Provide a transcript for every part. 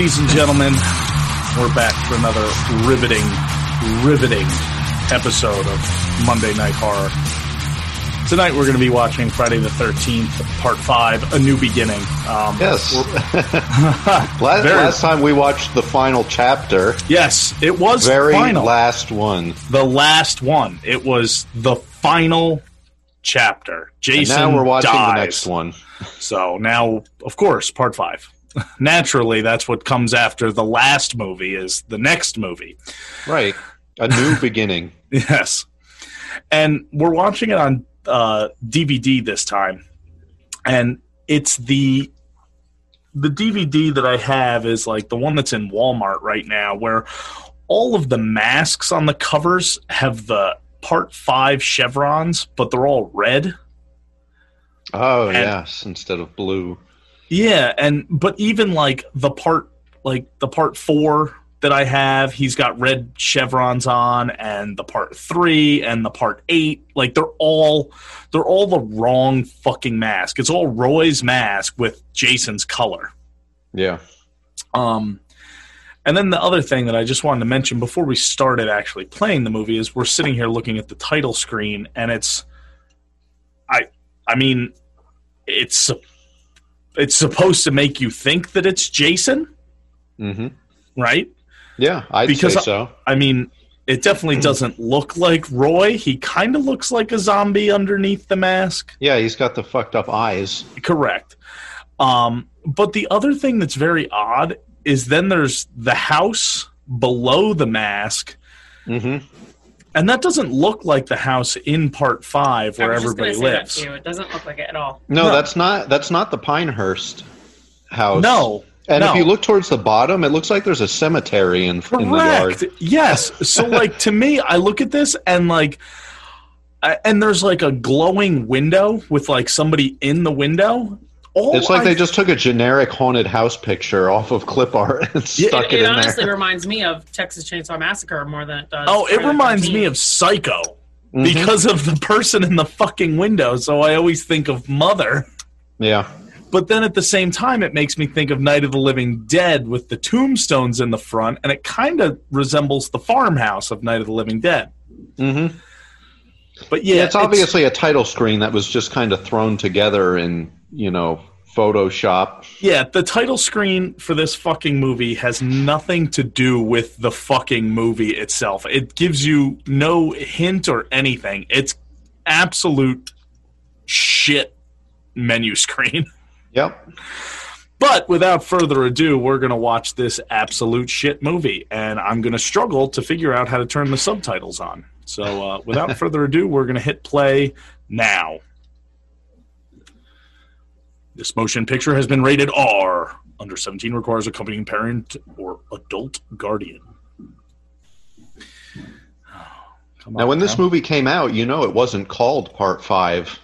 Ladies and gentlemen, we're back for another riveting, riveting episode of Monday Night Horror. Tonight we're going to be watching Friday the 13th, Part 5, A New Beginning. Um, Yes. last, last time we watched the final chapter, yes, it was very final. last one. the last one. It was the final chapter. And Jason now we're watching dies. the next one. So now, of course, part five. Naturally, that's what comes after the last movie is the next movie. Right. A new beginning. Yes. And we're watching it on uh, DVD this time. And it's the the DVD that I have is like the one that's in Walmart right now where all of the masks on the covers have the part 5 chevrons, but they're all red. Oh, And- yes, instead of blue. Yeah, and but even like the part like the part 4 that I have, he's got red chevrons on and the part 3 and the part 8, like they're all they're all the wrong fucking mask. It's all Roy's mask with Jason's color. Yeah. Um, and then the other thing that I just wanted to mention before we started actually playing the movie is we're sitting here looking at the title screen, and it's, I, I mean, it's it's supposed to make you think that it's Jason, hmm right? Yeah, I'd Because say so. I mean, it definitely doesn't look like Roy. He kind of looks like a zombie underneath the mask. Yeah, he's got the fucked up eyes. Correct. Um, but the other thing that's very odd is then there's the house below the mask, hmm and that doesn't look like the house in part five I where was just everybody say lives. That too. It doesn't look like it at all. No, No. that's not that's not the Pinehurst house. No, And no. if you look towards the bottom, it looks like there's a cemetery in, in the yard. correct. Yes. So, like to me, I look at this and like, I, and there's like a glowing window with like somebody in the window. All It's like I they just took a generic haunted house picture off of clip art and stuck It, it, it in honestly reminds me of Texas Chainsaw Massacre more than it does. Oh, it Friday the reminds me of Psycho Mhm. because of the person in the fucking window. So I always think of Mother. Yeah. But then at the same time, it makes me think of Night of the Living Dead with the tombstones in the front, and it kind of resembles the farmhouse of Night of the Living Dead. hmm But yeah, Yeah, it's obviously a title screen that was just kind of thrown together in, you know, Photoshop. yeah. The title screen for this fucking movie has nothing to do with the fucking movie itself. It gives you no hint or anything. It's absolute shit menu screen. Yep. But without further ado, we're going to watch this absolute shit movie, and I'm going to struggle to figure out how to turn the subtitles on. So, uh, without further ado, we're going to hit play now. This motion picture has been rated R. Under 17 requires accompanying parent or adult guardian. Come Now, when this movie came out, you know it wasn't called Part 5.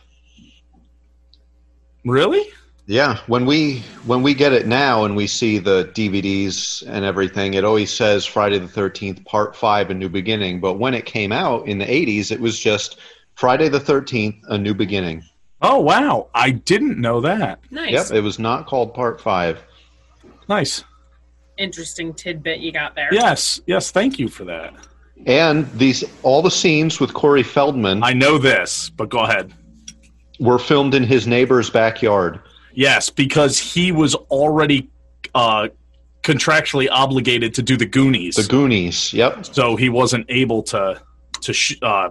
Really? Yeah, when we when we get it now and we see the DVDs and everything, it always says Friday the 13th Part 5 A New Beginning, but when it came out in the 80s, it was just Friday the 13th A New Beginning. Oh, wow. I didn't know that. Nice. Yep, it was not called Part 5. Nice. Interesting tidbit you got there. Yes. Yes. Thank you for that. And these all the scenes with Corey Feldman I know this, but go ahead. were filmed in his neighbor's backyard. Yes, because he was already uh, contractually obligated to do the Goonies, The Goonies. Yep, so he wasn't able to to sh- uh,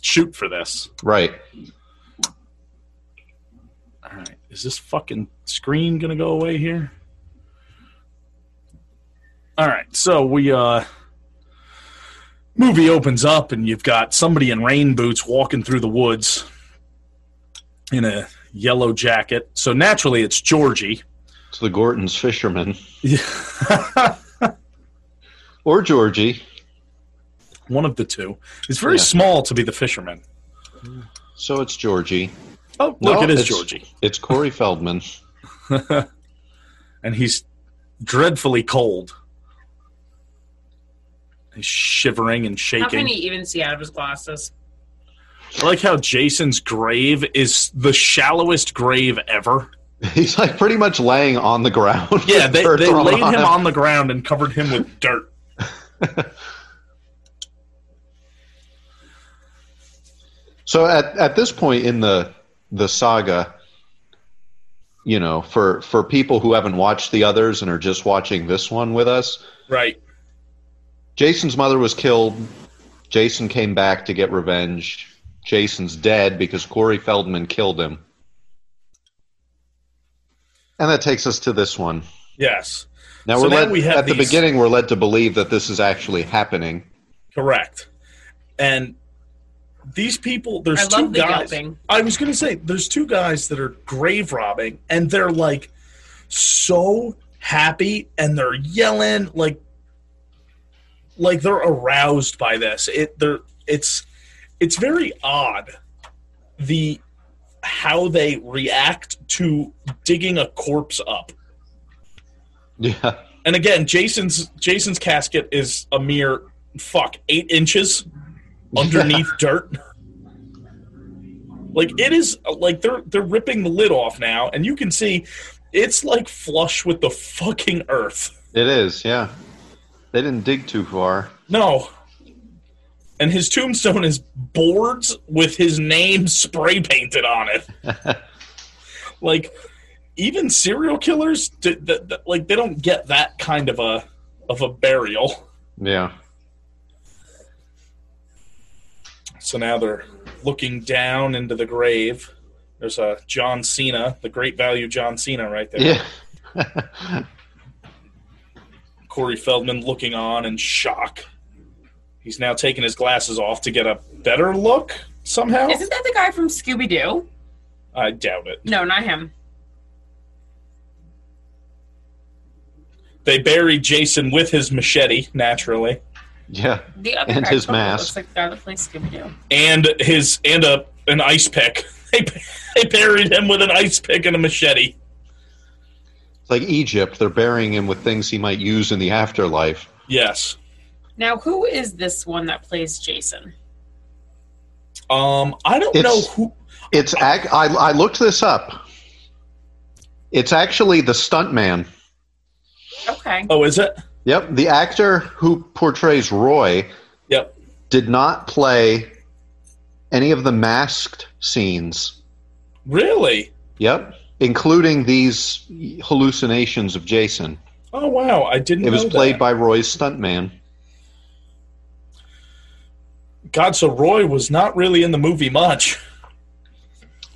shoot for this. right. Is this fucking screen gonna go away here? All right, so we uh, movie opens up and you've got somebody in rain boots walking through the woods in a yellow jacket. So naturally, it's Georgie. It's the Gorton's fisherman. Yeah. Or Georgie. One of the two. It's very Yeah. small to be the fisherman. So it's Georgie. Oh, look, No, it is it's- Georgie. It's Corey Feldman. And he's dreadfully cold. He's shivering and shaking. How can he even see out of his glasses? I like how Jason's grave is the shallowest grave ever. He's like pretty much laying on the ground. Yeah, they, they thrown laid him him. on the ground and covered him with dirt. So at at this point in the the saga, you know, for for people who haven't watched the others and are just watching this one with us, Right. Jason's mother was killed. Jason came back to get revenge. Jason's dead because Corey Feldman killed him. And that takes us to this one. Yes. Now So we're now led we have at the beginning we're led to believe that this is actually happening. Correct. And these people, there's I two the guys. yelping. I was going to say, there's two guys that are grave robbing, and they're like so happy, and they're yelling like, like they're aroused by this. It, they're, it's, it's very odd, the how they react to digging a corpse up. Yeah. And again, Jason's Jason's casket is a mere fuck eight inches underneath dirt. Like it is like they're they're ripping the lid off now, and you can see it's like flush with the fucking earth. It is, yeah. They didn't dig too far. No. And his tombstone is boards with his name spray painted on it. like even serial killers, like they don't get that kind of a of a burial. Yeah. So now they're looking down into the grave. There's a John Cena, the great value John Cena right there. Yeah. Corey Feldman looking on in shock. He's now taking his glasses off to get a better look somehow. Isn't that the guy from Scooby Doo? I doubt it. No, not him. They buried Jason with his machete, naturally, yeah. The other And his mask. Looks like the guy that plays Scooby Doo. and his and a an ice pick. They they buried him with an ice pick and a machete. It's like Egypt. They're burying him with things he might use in the afterlife. Yes. Now, who is this one that plays Jason? Um, I don't It's- know who. It's ac- I, I looked this up. It's actually the stuntman. Okay. Oh, is it? Yep, the actor who portrays Roy Yep. did not play any of the masked scenes. Really? Yep, including these hallucinations of Jason. Oh wow, I didn't. It was played that. by Roy's stuntman. God. So Roy was not really in the movie much.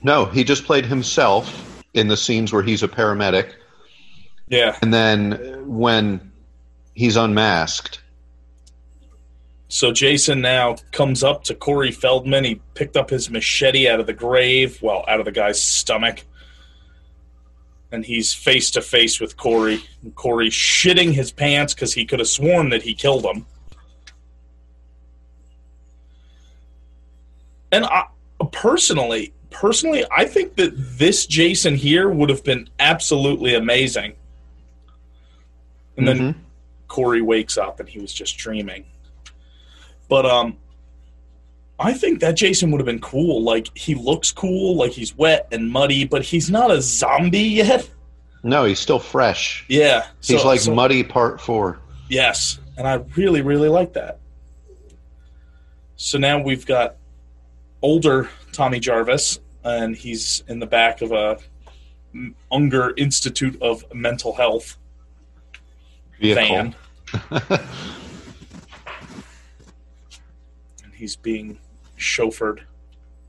No, he just played himself in the scenes where he's a paramedic, Yeah. and then when he's unmasked, So Jason now comes up to Corey Feldman. He picked up his machete out of the grave, well, out of the guy's stomach. And he's face to face with Corey. And Corey shitting his pants because he could have sworn that he killed him. And I, personally, personally, I think that this Jason here would have been absolutely amazing. And then Mhm. Corey wakes up and he was just dreaming. But um I think that Jason would have been cool. Like he looks cool, like he's wet and muddy, but he's not a zombie yet. no, he's still fresh. Yeah. He's so- like so- Muddy Part Four. Yes. And I really, really like that. So now we've got older Tommy Jarvis, and he's in the back of a Unger Institute of Mental Health Vehicle. van. and he's being chauffeured.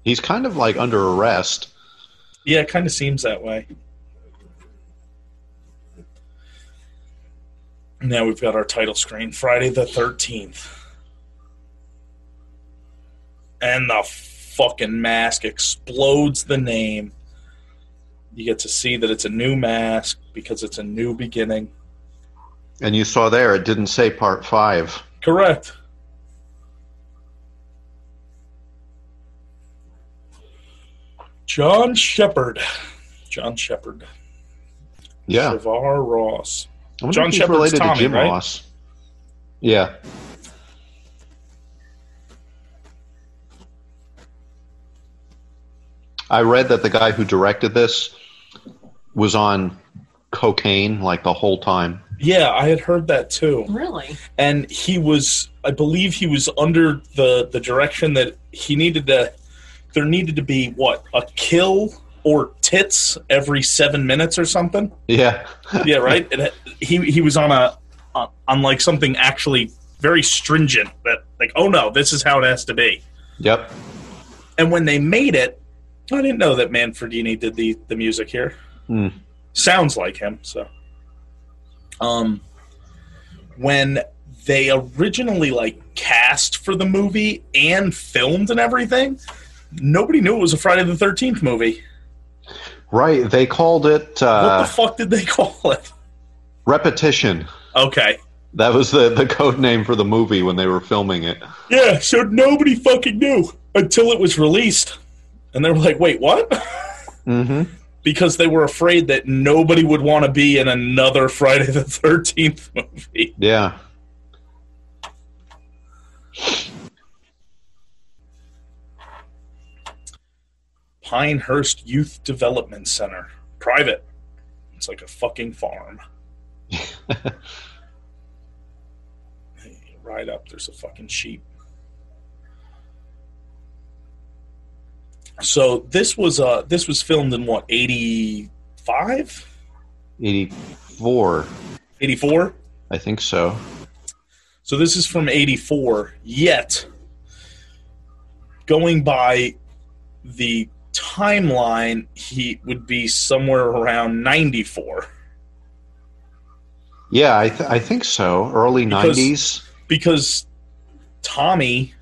He's kind of like under arrest. Yeah, it kind of seems that way. Now we've got our title screen Friday the 13th. And the fucking mask explodes the name. You get to see that it's a new mask because it's a new beginning. And you saw there it didn't say part five. Correct. John Shepherd. John Shepherd. Yeah. Shavar Ross. John Shepard related Tommy, to Jim right? Ross. Yeah. I read that the guy who directed this was on cocaine like the whole time. Yeah, I had heard that too. Really? and he was i believe he was under the the direction that he needed to there needed to be what a kill or tits every seven minutes or something Yeah. yeah right and it- he he was on a on- on like something actually very stringent that like oh no this is how it has to be Yep. and when they made it i didn't know that manfredini did the the music here Hmm. sounds like him so um when they originally like cast for the movie and filmed and everything nobody knew it was a friday the 13th movie Right. They called it what uh, the fuck did they call it repetition. okay That was the, the code name for the movie when they were filming it. yeah so nobody fucking knew until it was released and they were like wait what Mm-hmm. Because they were afraid that nobody would want to be in another Friday the 13th movie. Yeah. Pinehurst Youth Development Center. Private. It's like a fucking farm. Hey, Right up, there's a fucking sheep. So this was uh this was filmed in what, 85? 84. 84? I think so. So this is from 84. Yet, going by the timeline, he would be somewhere around 94. Yeah, I, th- I think so. Early Because- 90s. Because Tommy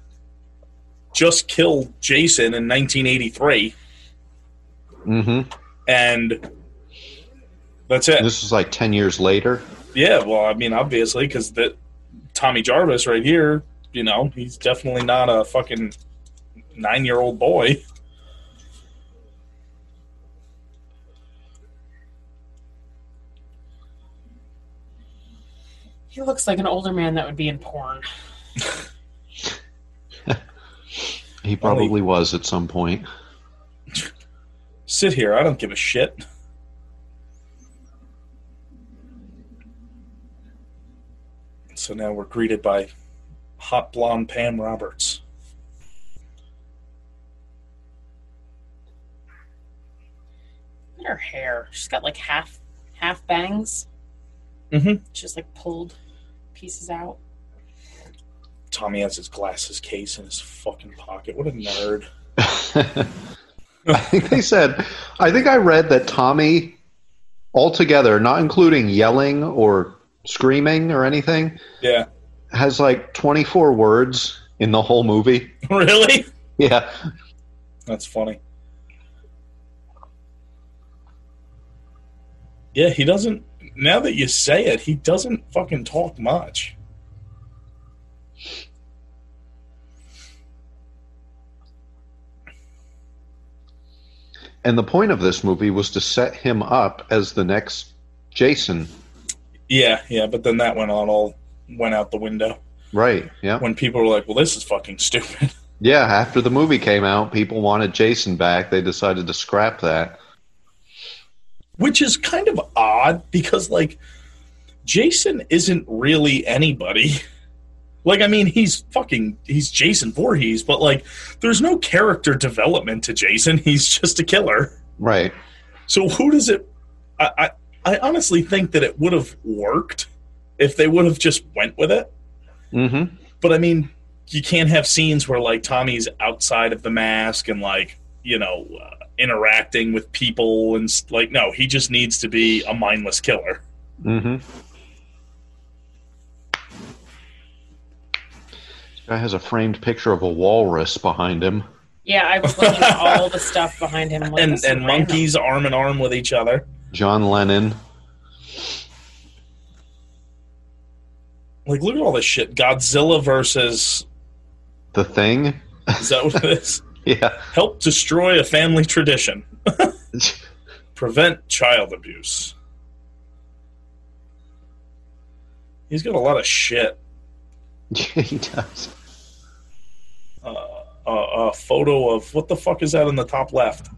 just killed Jason in 1983. Mm-hmm. And that's it. This is like 10 years later. Yeah, well, I mean, obviously, because that Tommy Jarvis right here, you know, he's definitely not a fucking nine year old boy. He looks like an older man that would be in porn. He probably was at some point. Sit here, I don't give a shit. So now we're greeted by hot blonde Pam Roberts. Look at her hair. She's got like half half bangs. Mm-hmm. Just like pulled pieces out. Tommy has his glasses case in his fucking pocket. What a nerd. I think they said, I think I read that Tommy, altogether, not including yelling or screaming or anything, Yeah. has like 24 words in the whole movie. really? Yeah. That's funny. Yeah, he doesn't. Now that you say it, he doesn't fucking talk much. And the point of this movie was to set him up as the next Jason. Yeah, yeah, but then that went on all went out the window Right. Yeah. when people were like, "Well, this is fucking stupid." Yeah. After the movie came out, people wanted Jason back. They decided to scrap that. Which is kind of odd because like Jason isn't really anybody. Like I mean, he's fucking he's Jason Voorhees, but like there's no character development to Jason. He's just a killer. Right. So who does it? I, I I honestly think that it would have worked if they would have just went with it. Mm-hmm. But I mean, you can't have scenes where like Tommy's outside of the mask and like you know uh, interacting with people and like no, he just needs to be a mindless killer. Mm-hmm. Guy has a framed picture of a walrus behind him. Yeah, I was looking at all the stuff behind him. Like, and this is and random. monkeys arm in arm with each other. John Lennon. Like look at all this shit. Godzilla versus The Thing. is that what it is? Yeah. Help destroy a family tradition. Prevent child abuse. He's got a lot of shit. he does. Uh, a, a photo of what the fuck is that in the top left?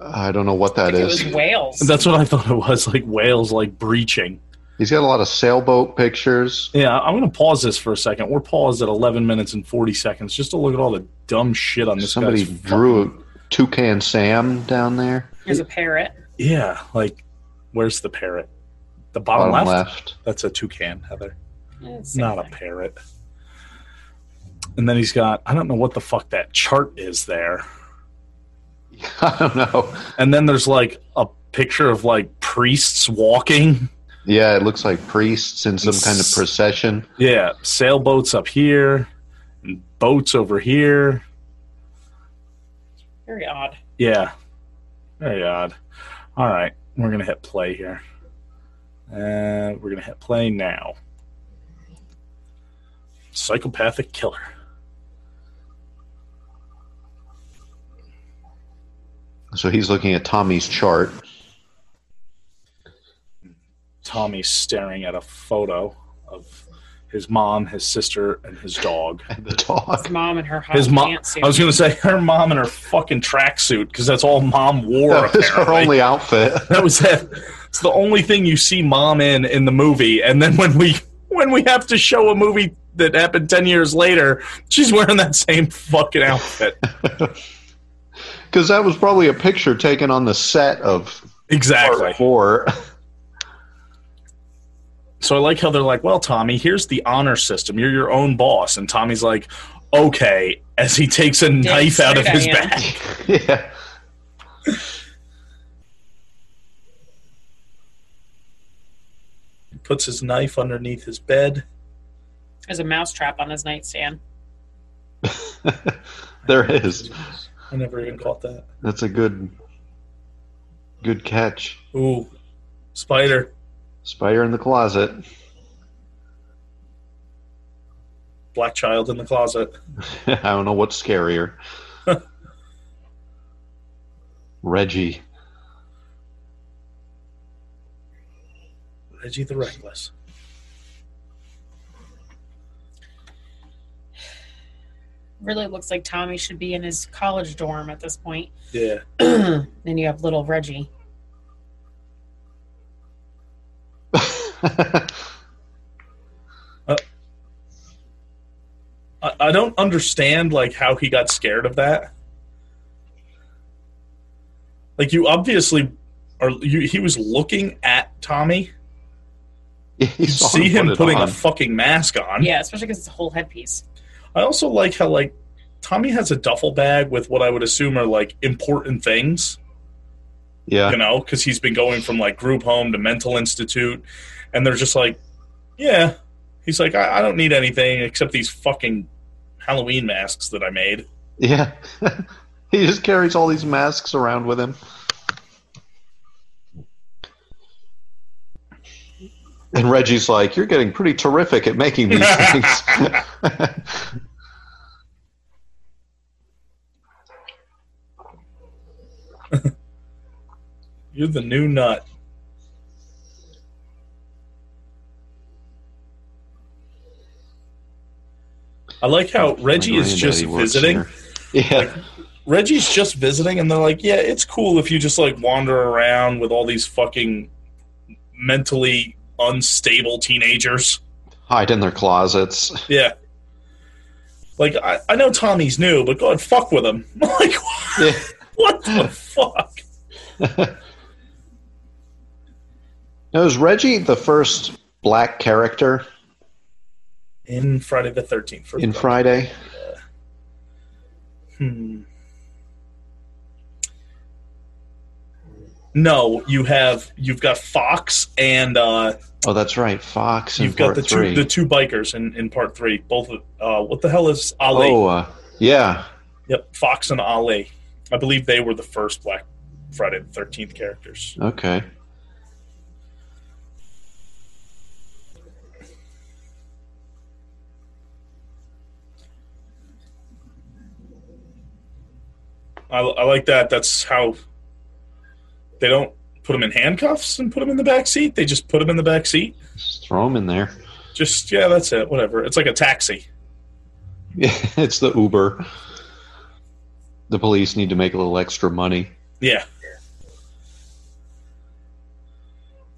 I don't know what I that think it is. was whales. That's what I thought it was, like whales like breaching. He's got a lot of sailboat pictures. Yeah, I'm gonna pause this for a second. We're paused at 11 minutes and 40 seconds just to look at all the dumb shit on this Somebody guy's drew fucking- a toucan Sam down there. There's a parrot. Yeah, like where's the parrot? The bottom, Bottom left? left. That's a toucan, Heather. Same Not a parrot. And then he's got I don't know what the fuck that chart is there. I don't know. And then there's like a picture of like priests walking. Yeah, it looks like priests in some kind of procession. Yeah, sailboats up here, and boats over here. Very odd. Yeah, very odd. All right, we're gonna hit play here. Uh, we're gonna hit play now. Psychopathic killer. So he's looking at Tommy's chart. Tommy's staring at a photo of his mom, his sister, and his dog. The dog. His mom and her hot His mom. I was gonna say her mom and her fucking tracksuit because that's all mom wore. That was her only outfit. That was it. It's the only thing you see mom in in the movie, and then when we when we have to show a movie that happened ten years later, she's wearing that same fucking outfit. Because that was probably a picture taken on the set of Exactly. part four. So I like how they're like, "Well, Tommy, here's the honor system. You're your own boss." And Tommy's like, "Okay," as he takes a knife out of his straight am. back. yeah. He puts his knife underneath his bed. There's a mousetrap on his nightstand. there is. I never even caught that. That's a good good catch. Ooh, spider. Spider in the closet. Black child in the closet. I don't know what's scarier. Reggie. Reggie the Reckless. Really looks like Tommy should be in his college dorm at this point. Yeah. then you have little Reggie. Uh, I, I don't understand like how he got scared of that. Like you obviously are you he was looking at Tommy. you You see him put it putting a fucking mask on. Yeah, especially because it's a whole headpiece. I also like how like Tommy has a duffel bag with what I would assume are like important things, yeah. you know, because he's been going from like group home to mental institute, and they're just like, yeah. He's like, I, I don't need anything except these fucking Halloween masks that I made. Yeah. he just carries all these masks around with him. And Reggie's like, You're getting pretty terrific at making these things. You're the new nut. I like how Reggie My is just visiting. here. Yeah. Reggie's just visiting, and they're like, "Yeah, it's cool if you just like wander around with all these fucking mentally unstable teenagers." Hide in their closets. Yeah, like I, I know Tommy's new, but go ahead, fuck with him. like, Yeah. what the fuck? Now, is Reggie the first black character In Friday the Thirteenth. in Friday? Hmm. No, you have you've got Fox and uh, Oh, that's right. Fox you've got the three. two the two bikers in, in part three. Both of- uh, what the hell is Ali? oh, uh, yeah. Yep, Fox and Ali. I believe they were the first Black Friday the Thirteenth characters. Okay. I, I like that. That's how they don't put them in handcuffs and put them in the back seat. They just put them in the back seat. Just throw them in there. Just yeah, that's it. Whatever. It's like a taxi. Yeah, it's the Uber. The police need to make a little extra money. Yeah.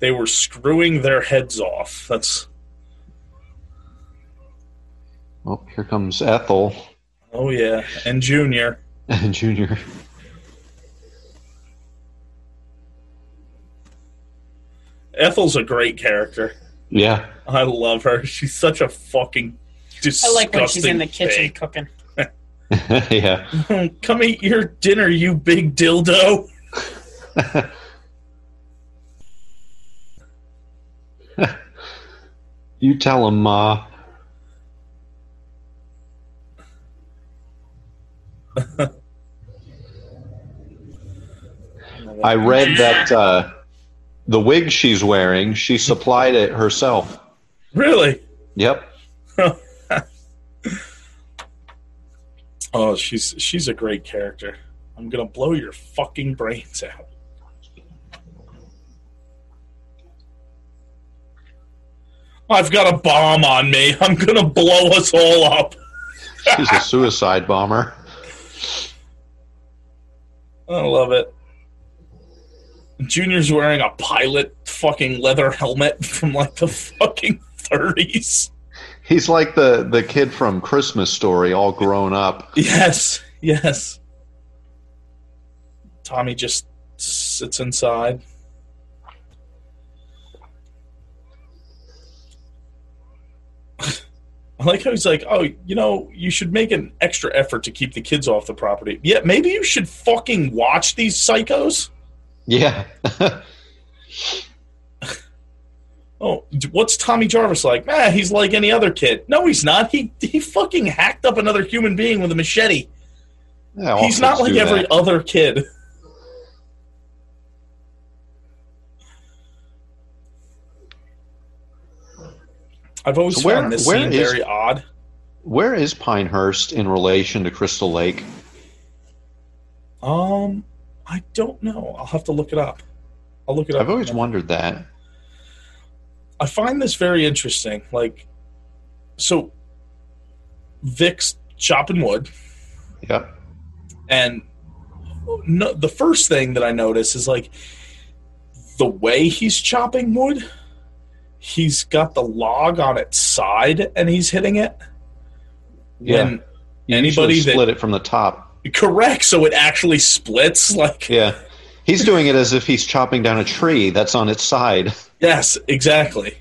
They were screwing their heads off. That's. Oh, here comes Ethel. Oh yeah, and Junior. And Junior. Ethel's a great character. Yeah. I love her. She's such a fucking disgusting. I like when she's in the kitchen thing. cooking. yeah. Come eat your dinner, you big dildo. You tell him, Ma. I read that uh, the wig she's wearing, she supplied it herself. Really? Yep. Oh, she's she's a great character. I'm gonna blow your fucking brains out. I've got a bomb on me. I'm gonna blow us all up. She's a suicide bomber. I love it. Junior's wearing a pilot fucking leather helmet from like the fucking 30s. He's like the, the kid from Christmas Story, all grown up. Yes, yes. Tommy just sits inside. I like how he's like, oh, you know, you should make an extra effort to keep the kids off the property. Yeah, maybe you should fucking watch these psychos. Yeah. Oh, what's Tommy Jarvis like? Man, he's like any other kid. No, he's not. He he fucking hacked up another human being with a machete. Yeah, He's not like every that. other kid. I've always So where- found this where scene is- very odd. Where is Pinehurst in relation to Crystal Lake? Um, I don't know. I'll have to look it up. I'll look it up. I've always wondered that. I find this very interesting. Like, so Vic's chopping wood, Yep. and no, the first thing that I notice is like the way he's chopping wood. He's got the log on its side, and he's hitting it. Yeah. When Anybody that- split it from the top. Correct, so it actually splits. Like, Yeah. He's doing it as if he's chopping down a tree that's on its side. Yes, exactly.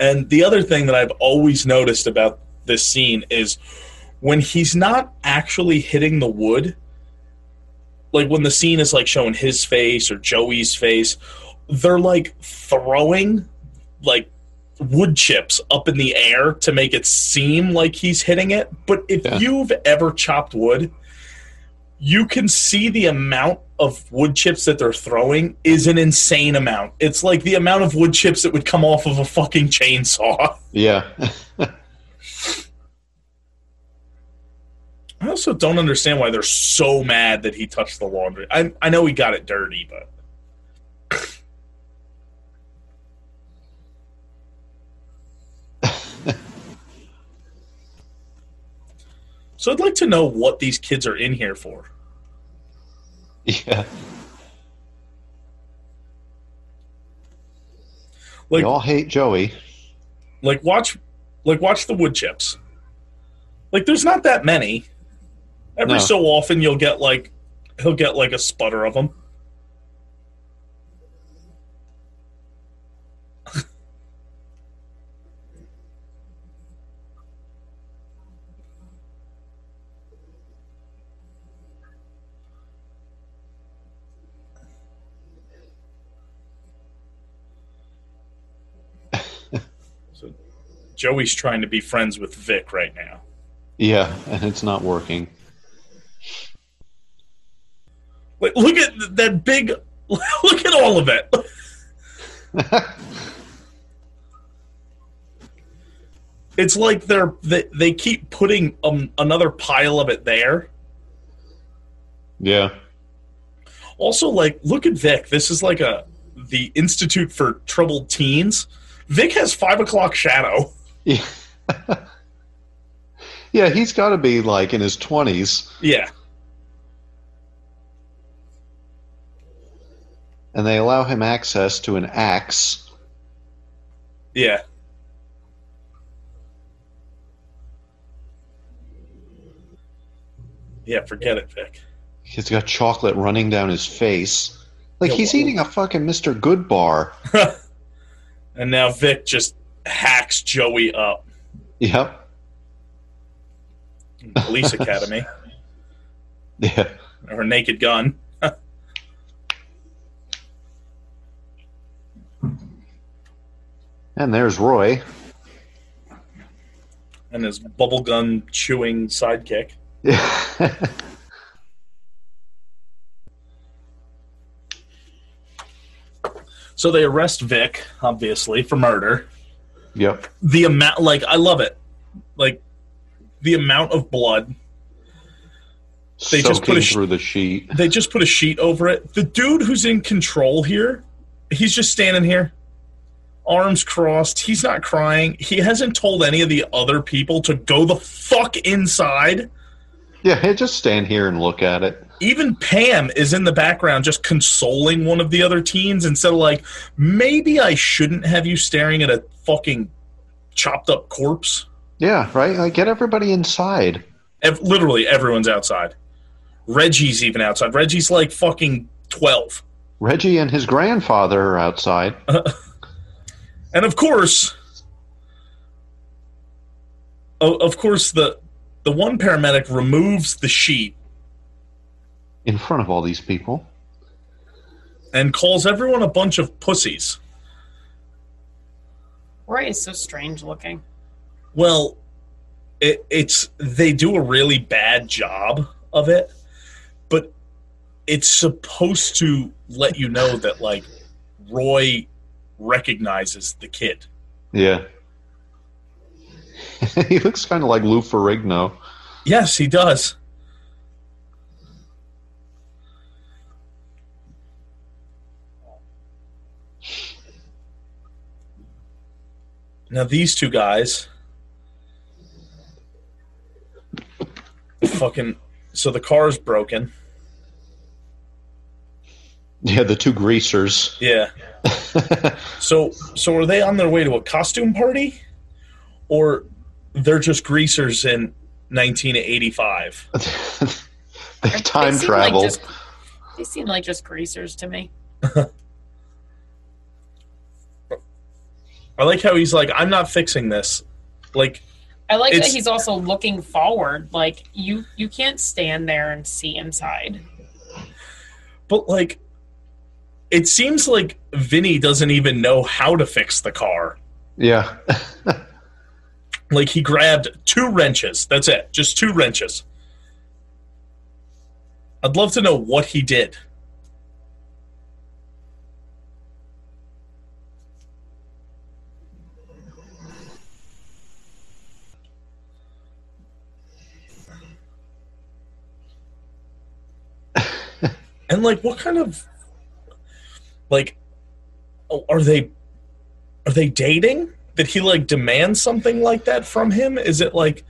And the other thing that I've always noticed about this scene is when he's not actually hitting the wood, like when the scene is like showing his face or Joey's face, they're like throwing like wood chips up in the air to make it seem like he's hitting it. But if Yeah. you've ever chopped wood, you can see the amount of wood chips that they're throwing is an insane amount. It's like the amount of wood chips that would come off of a fucking chainsaw. Yeah. I also don't understand why they're so mad that he touched the laundry. I I know he got it dirty, but So I'd like to know what these kids are in here for. yeah. Like we all hate Joey. like watch like watch the wood chips. Like there's not that many. Every No. so often you'll get like he'll get like a sputter of them. so Joey's trying to be friends with Vic right now. Yeah, and it's not working. Like, look at that big. Look at all of it. It's like they're they, they keep putting um, another pile of it there. yeah. Also, like, look at Vic. This is like a the Institute for Troubled Teens. Vic has five o'clock shadow. Yeah. yeah, he's got to be like in his 20s. Yeah, and they allow him access to an axe. Yeah. Yeah, forget it, Vic. He's got chocolate running down his face. Like he's eating a fucking Mr. Goodbar. And now Vic just hacks Joey up. Yep. Police Academy. Yeah. Or Naked Gun. And there's Roy. And his bubblegum chewing sidekick. So they arrest Vic, obviously, for murder. Yep. The amount, like, I love it. Like, the amount of blood. They Soaking just put a through the sheet. They just put a sheet over it. The dude who's in control here, he's just standing here, arms crossed. He's not crying. He hasn't told any of the other people to go the fuck inside. Yeah, hey, just stand here and look at it. Even Pam is in the background just consoling one of the other teens instead of like, maybe I shouldn't have you staring at a fucking chopped up corpse. Yeah, right? Like, get everybody inside. Ev- literally, everyone's outside. Reggie's even outside. Reggie's like fucking 12. Reggie and his grandfather are outside. And of course, of course, the the one paramedic removes the sheet in front of all these people. and calls everyone a bunch of pussies. Roy is so strange looking. Well, it, it's they do a really bad job of it, but it's supposed to let you know that like Roy recognizes the kid. Yeah. he looks kind of like Lou Ferrigno. Yes, he does. Now these two guys fucking so the car is broken. Yeah, the two greasers. Yeah. So so are they on their way to a costume party? Or they're just greasers in 1985? they They time seem traveled. Like just, they seem like just greasers to me. I like how he's like, I'm not fixing this. Like, I like that he's also looking forward. Like you, you can't stand there and see inside. but like, it seems like Vinny doesn't even know how to fix the car. yeah. Like, he grabbed two wrenches. That's it. Just two wrenches. I'd love to know what he did. And like what kind of like oh, are they are they dating did he like demand something like that from him is it like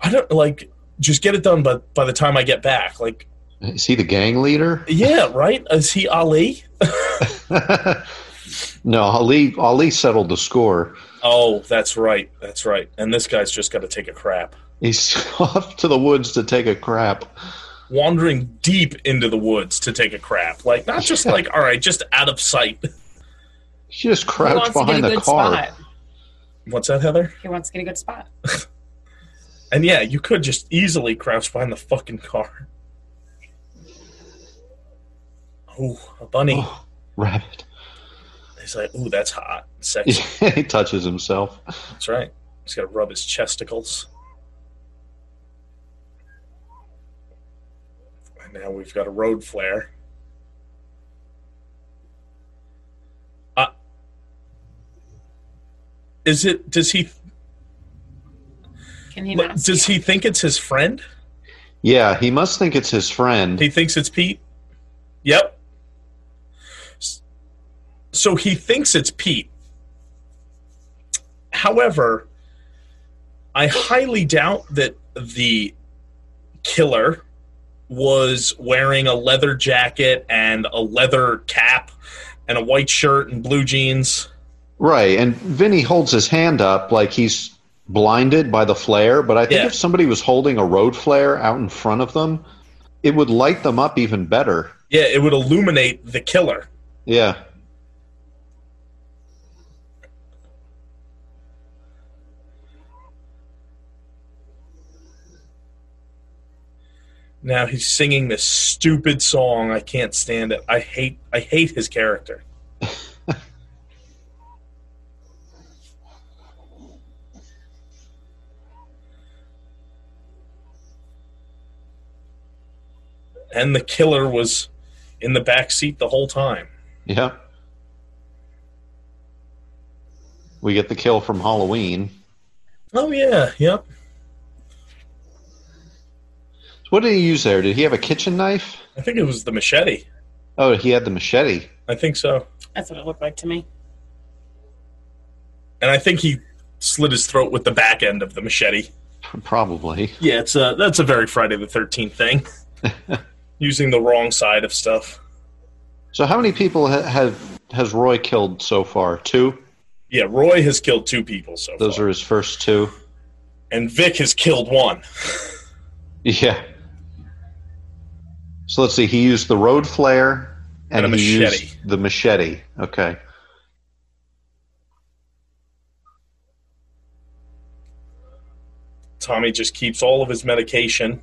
i don't like just get it done by by the time i get back like Is he the gang leader? yeah right is he ali no, Ali Ali settled the score. oh that's right that's right and this guy's just got to take a crap He's off to the woods to take a crap. Wandering deep into the woods to take a crap like not just like all right just out of sight He just He crouched wants behind a the good car. spot. what's that heather He wants to get a good spot. and yeah you could just easily crouch behind the fucking car oh a bunny Oh, rabbit. he's like ooh that's hot sexy he touches himself. That's right. He's got to rub his chesticles. And now we've got a road flare. Uh, is it? Does he? Can he not? Does see he think it's his friend? Yeah, he must think it's his friend. He thinks it's Pete. Yep. So he thinks it's Pete. However, I highly doubt that the killer was wearing a leather jacket and a leather cap and a white shirt and blue jeans. Right, and Vinny holds his hand up like he's blinded by the flare. But I think Yeah. if somebody was holding a road flare out in front of them, it would light them up even better. Yeah, it would illuminate the killer. Yeah. Now he's singing this stupid song. I can't stand it. I hate I hate his character. and the killer was in the back seat the whole time. Yeah. We get the kill from Halloween. Oh yeah, yep. What did he use there? Did he have a kitchen knife? I think it was the machete. Oh, he had the machete. I think so. That's what it looked like to me. And I think he slit his throat with the back end of the machete. Probably. Yeah, it's a that's a very Friday the Thirteenth thing. Using the wrong side of stuff. So, how many people ha- have has Roy killed so far? Two. Yeah, Roy has killed two people so far. Those far, are his first two. and Vic has killed one. Yeah. So let's see. He used the road flare and, And a he machete. used the machete. Okay. Tommy just keeps all of his medication.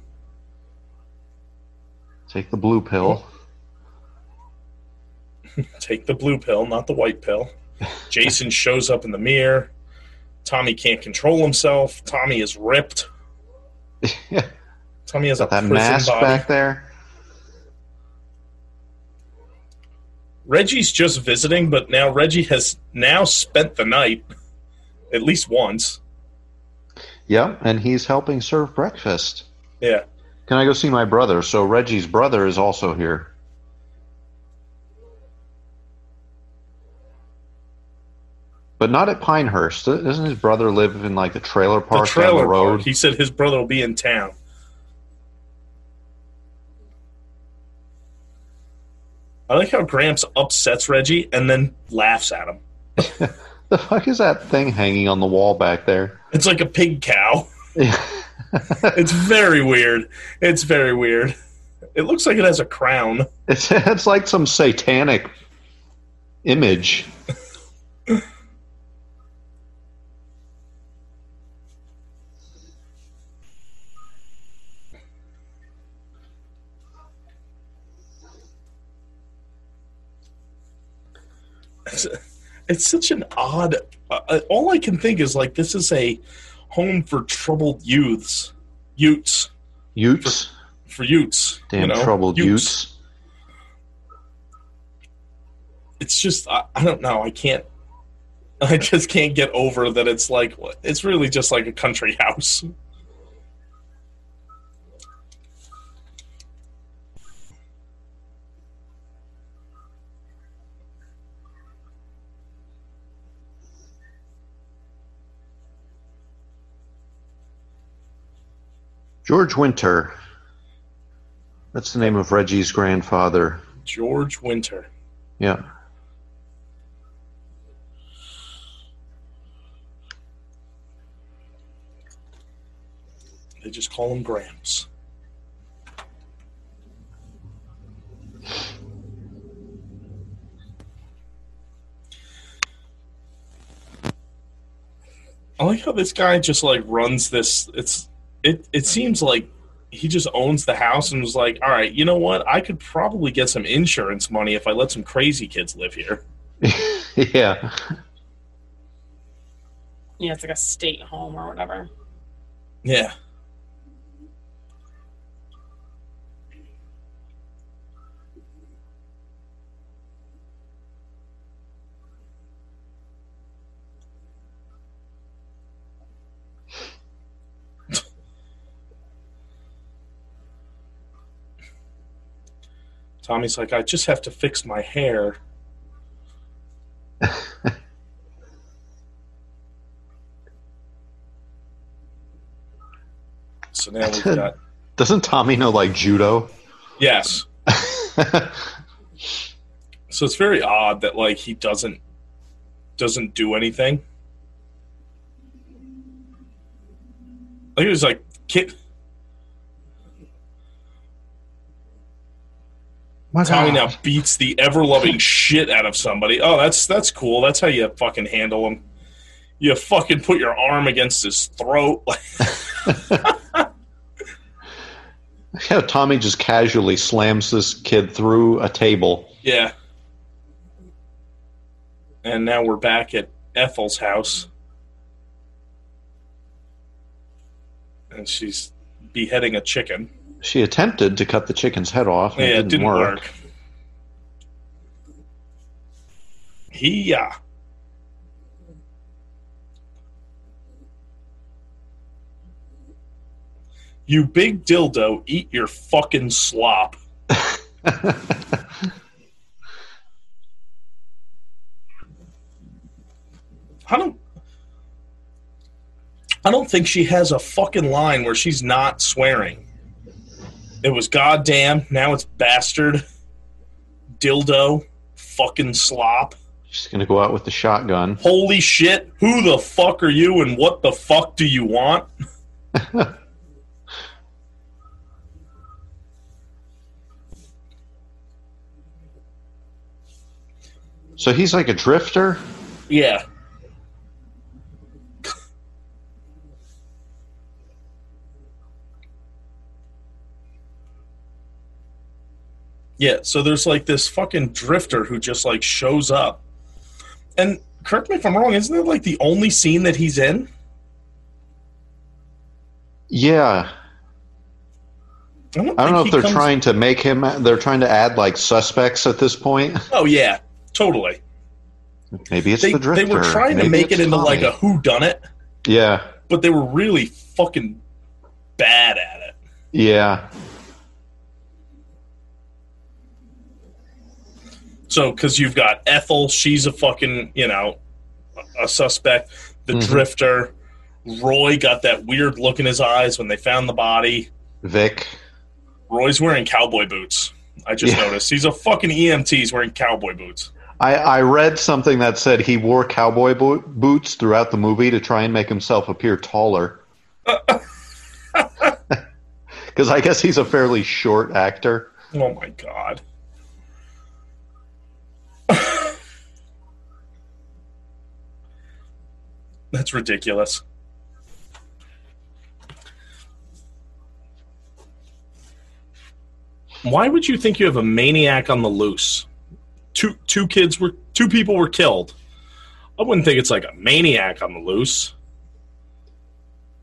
Take the blue pill. Take the blue pill, not the white pill. Jason shows up in the mirror. Tommy can't control himself. Tommy is ripped. Tommy has a Got that mask body. back there. Reggie's just visiting, but now Reggie has now spent the night at least once. Yep, and he's helping serve breakfast. Yeah. Can I go see my brother? So Reggie's brother is also here. But not at Pinehurst. Doesn't his brother live in like the trailer The park trailer down the road? park. He said his brother will be in town. I like how Gramps upsets Reggie and then laughs at him. The fuck is that thing hanging on the wall back there? It's like a pig cow. Yeah. It's very weird. It's very weird. It looks like it has a crown. It's it's like some satanic image. It's, it's such an odd. Uh, all I can think is like this is a home for troubled youths, Utes Utes. for Utes. Damn you know? troubled Utes. It's just I, I don't know. I can't. I just can't get over that. It's like it's really just like a country house. George Winter. That's the name of Reggie's grandfather. George Winter. Yeah. They just call him Gramps. I like how this guy just like runs this. It's it. It seems like he just owns the house and was like, "All right, you know what? I could probably get some insurance money if I let some crazy kids live here." yeah. Yeah, it's like a state home or whatever. Yeah. Tommy's like, I just have to fix my hair. So now we've got Doesn't Tommy know like judo? Yes. So it's very odd that like he doesn't doesn't do anything. Like he was like kid My Tommy God. now beats the ever loving shit out of somebody. Oh, that's that's cool. That's how you fucking handle him. You fucking put your arm against his throat. Yeah, Tommy just casually slams this kid through a table. yeah. And now we're back at Ethel's house. And she's beheading a chicken. She attempted to cut the chicken's head off. and yeah, it didn't, work. He, uh, you big dildo, eat your fucking slop. I don't. I don't think she has a fucking line where she's not swearing. It was goddamn. Now it's bastard, dildo, fucking slop. Just gonna go out with the shotgun. Holy shit! Who the fuck are you, and what the fuck do you want? So he's like a drifter. Yeah. Yeah, so there's like this fucking drifter who just like shows up. And correct me if I'm wrong, isn't that like the only scene that he's in? Yeah, I don't, I don't know if they're comes- trying to make him. They're trying to add like suspects at this point. Oh yeah, totally. Maybe it's They, the drifter. they were trying to make it into like a who done it, Yeah, but they were really fucking bad at it. yeah. So, because you've got Ethel, she's a fucking, you know, a suspect. The Mhm. drifter, Roy got that weird look in his eyes when they found the body. Vic. Roy's wearing cowboy boots. I just Yeah. noticed. He's a fucking EMT. He's wearing cowboy boots. I, I read something that said he wore cowboy bo- boots throughout the movie to try and make himself appear taller. Because I guess he's a fairly short actor. Oh my god. That's ridiculous. Why would you think you have a maniac on the loose? Two two kids were two people were killed. I wouldn't think it's like a maniac on the loose.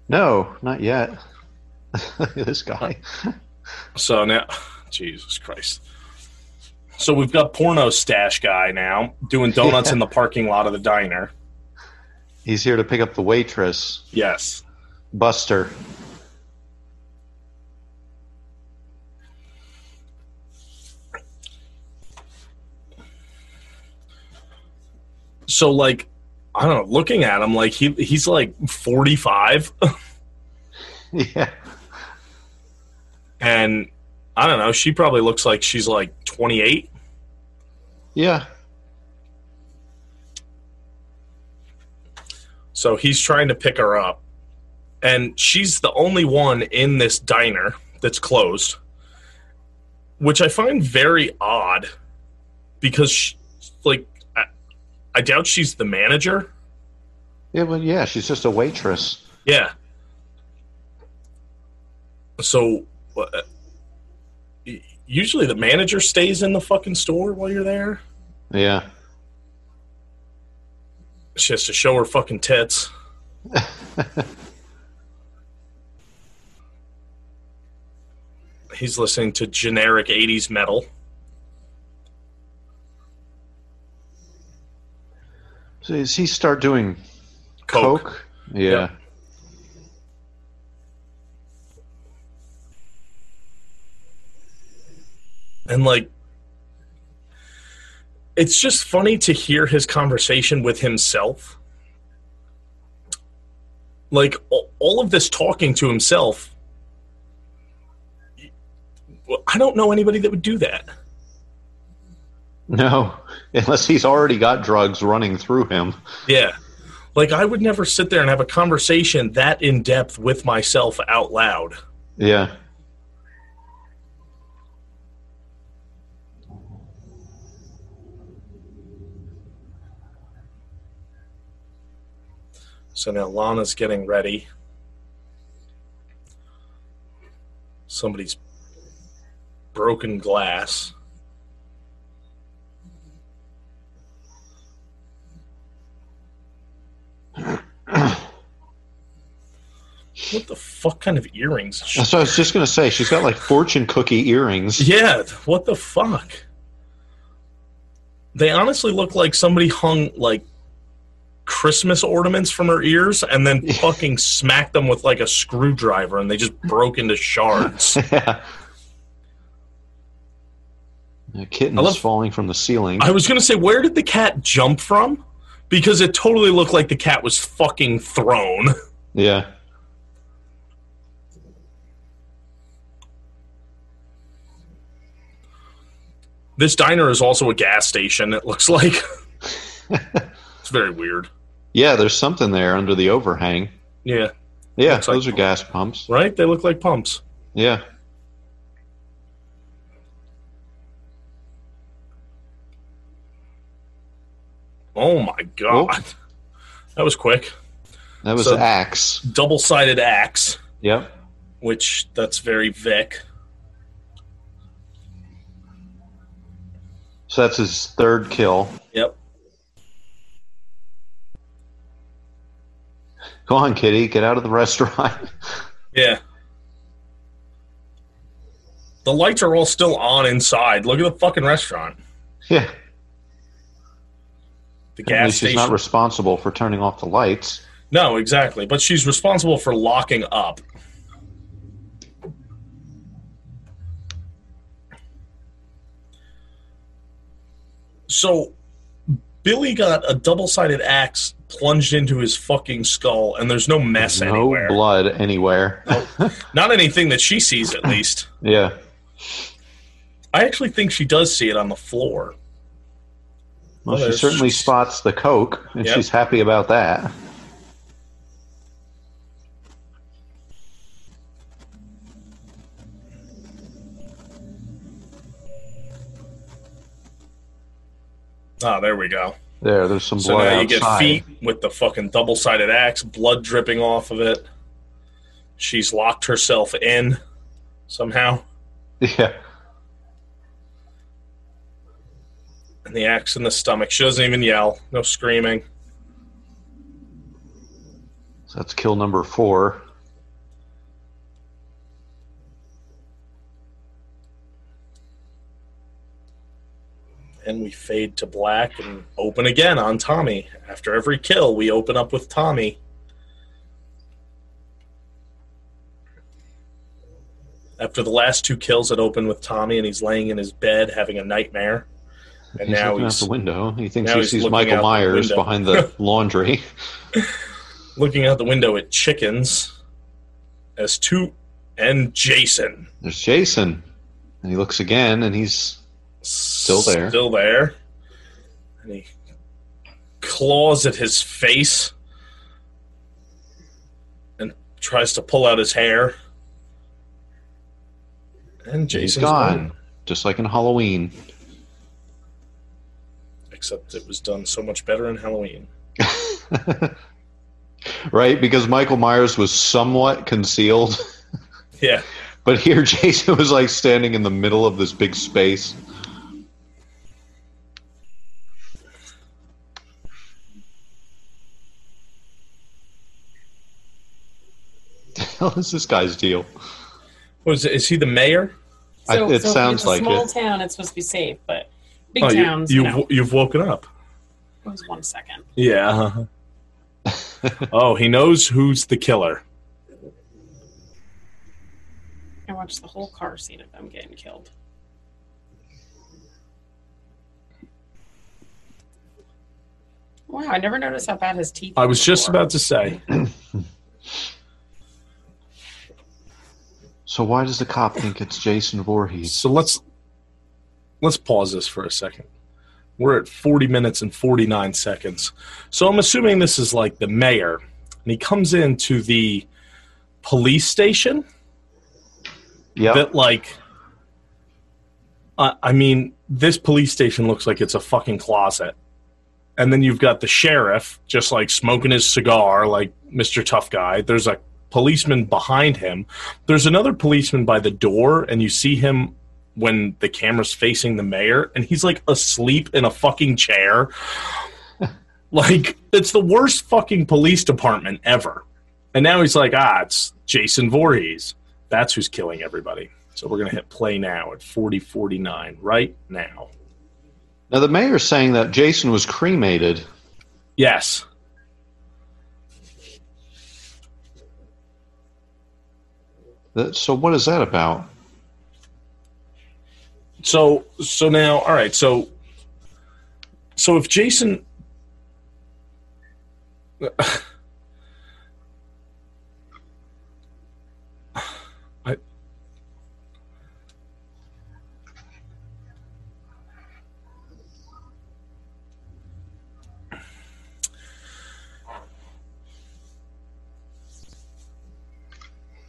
No, not yet. this guy. So now, Jesus Christ. So we've got porno stash guy now doing donuts Yeah. in the parking lot of the diner. He's here to pick up the waitress, Yes. Buster. So like, I don't know. Looking at him, like he he's like forty five, Yeah. and I don't know. She probably looks like she's like twenty eight. Yeah. So he's trying to pick her up, and she's the only one in this diner that's closed, which I find very odd because, she, like, I, I doubt she's the manager. Yeah, well, yeah, she's just a waitress. Yeah. So, uh, usually the manager stays in the fucking store while you're there. Yeah. She has to show her fucking tits. He's listening to generic 80s metal. So does he start doing Coke. coke? Yeah. Yeah. And like it's just funny to hear his conversation with himself. Like all, of this talking to himself I don't know anybody that would do that. No, unless he's already got drugs running through him. Yeah. Like I would never sit there and have a conversation that in depth with myself out loud. Yeah. So now Lana's getting ready. Somebody's broken glass. What the fuck kind of earrings? That's I was just gonna say. She's got like fortune cookie earrings. Yeah, what the fuck? They honestly look like somebody hung like Christmas ornaments from her ears and then fucking smacked them with like a screwdriver and they just broke into shards. yeah. A kitten is falling from the ceiling. I was gonna say, where did the cat jump from? Because it totally looked like the cat was fucking thrown. yeah. This diner is also a gas station, it looks like. it's very weird. Yeah, there's something there under the overhang. Yeah, Yeah, Looks like- those are gas pumps. right? They look like pumps. Yeah. Oh my god. That was quick. That was So- axe. Double sided axe. Yep. which that's very Vic. So that's his third kill. Yep. Go on, kitty, get out of the restaurant. Yeah. The lights are all still on inside. Look at the fucking restaurant. yeah. The gas least she's station. not responsible for turning off the lights. no, exactly. But she's responsible for locking up. So Billy got a double-sided axe plunged into his fucking skull, and there's no mess no anywhere. No blood anywhere. Not anything that she sees, at least. yeah. I actually think she does see it on the floor. Well, Oh, she there's- certainly spots the coke, and Yep. she's happy about that. Ah, there we go. There, there's some So blood now you get feet with the fucking double sided axe, blood dripping off of it. She's locked herself in somehow, Yeah. and the axe in the stomach. She doesn't even yell, no screaming. So that's kill number four. And we fade to black and open again on Tommy. After every kill, we open up with Tommy. After the last two kills, it opened with Tommy, and he's laying in his bed having a nightmare. And he's now looking he's out the window. He thinks he sees Michael out the Myers behind the laundry. looking out the window at chickens as two and Jason There's Jason. And he looks again, and he's Still there. Still there. And he claws at his face and tries to pull out his hair. And he's Jason's gone, just like in Halloween. Except it was done so much better in Halloween. right? Because Michael Myers was somewhat concealed, Yeah. but here Jason was like standing in the middle of this big space. hell is this guy's deal? Was it, is he the mayor? I- it so sounds it's a like small it. town. It's supposed to be safe, but big Oh, towns, you, you've, know. you've woken up. It was one second. Yeah. Uh-huh. oh, he knows who's the killer. I watched the whole car scene of them getting killed. Wow, I never noticed how bad his teeth. I was were just about to say. So why does the cop think it's Jason Voorhees? So let's let's pause this for a second. We're at 40 minutes and 49 seconds. So I'm assuming this is like the mayor, and he comes into the police station Yeah. that like I I mean, this police station looks like it's a fucking closet. And then you've got the sheriff just like smoking his cigar like Mr. Tough Guy. There's a policeman behind him. There's another policeman by the door and you see him when the camera's facing the mayor and he's like asleep in a fucking chair. like it's the worst fucking police department ever. And now he's like, "Ah, it's Jason Voorhees." That's who's killing everybody. So we're going to hit play now at 4049 right now. Now the mayor's saying that Jason was cremated. Yes. So what is that about? So so now all right, so so if Jason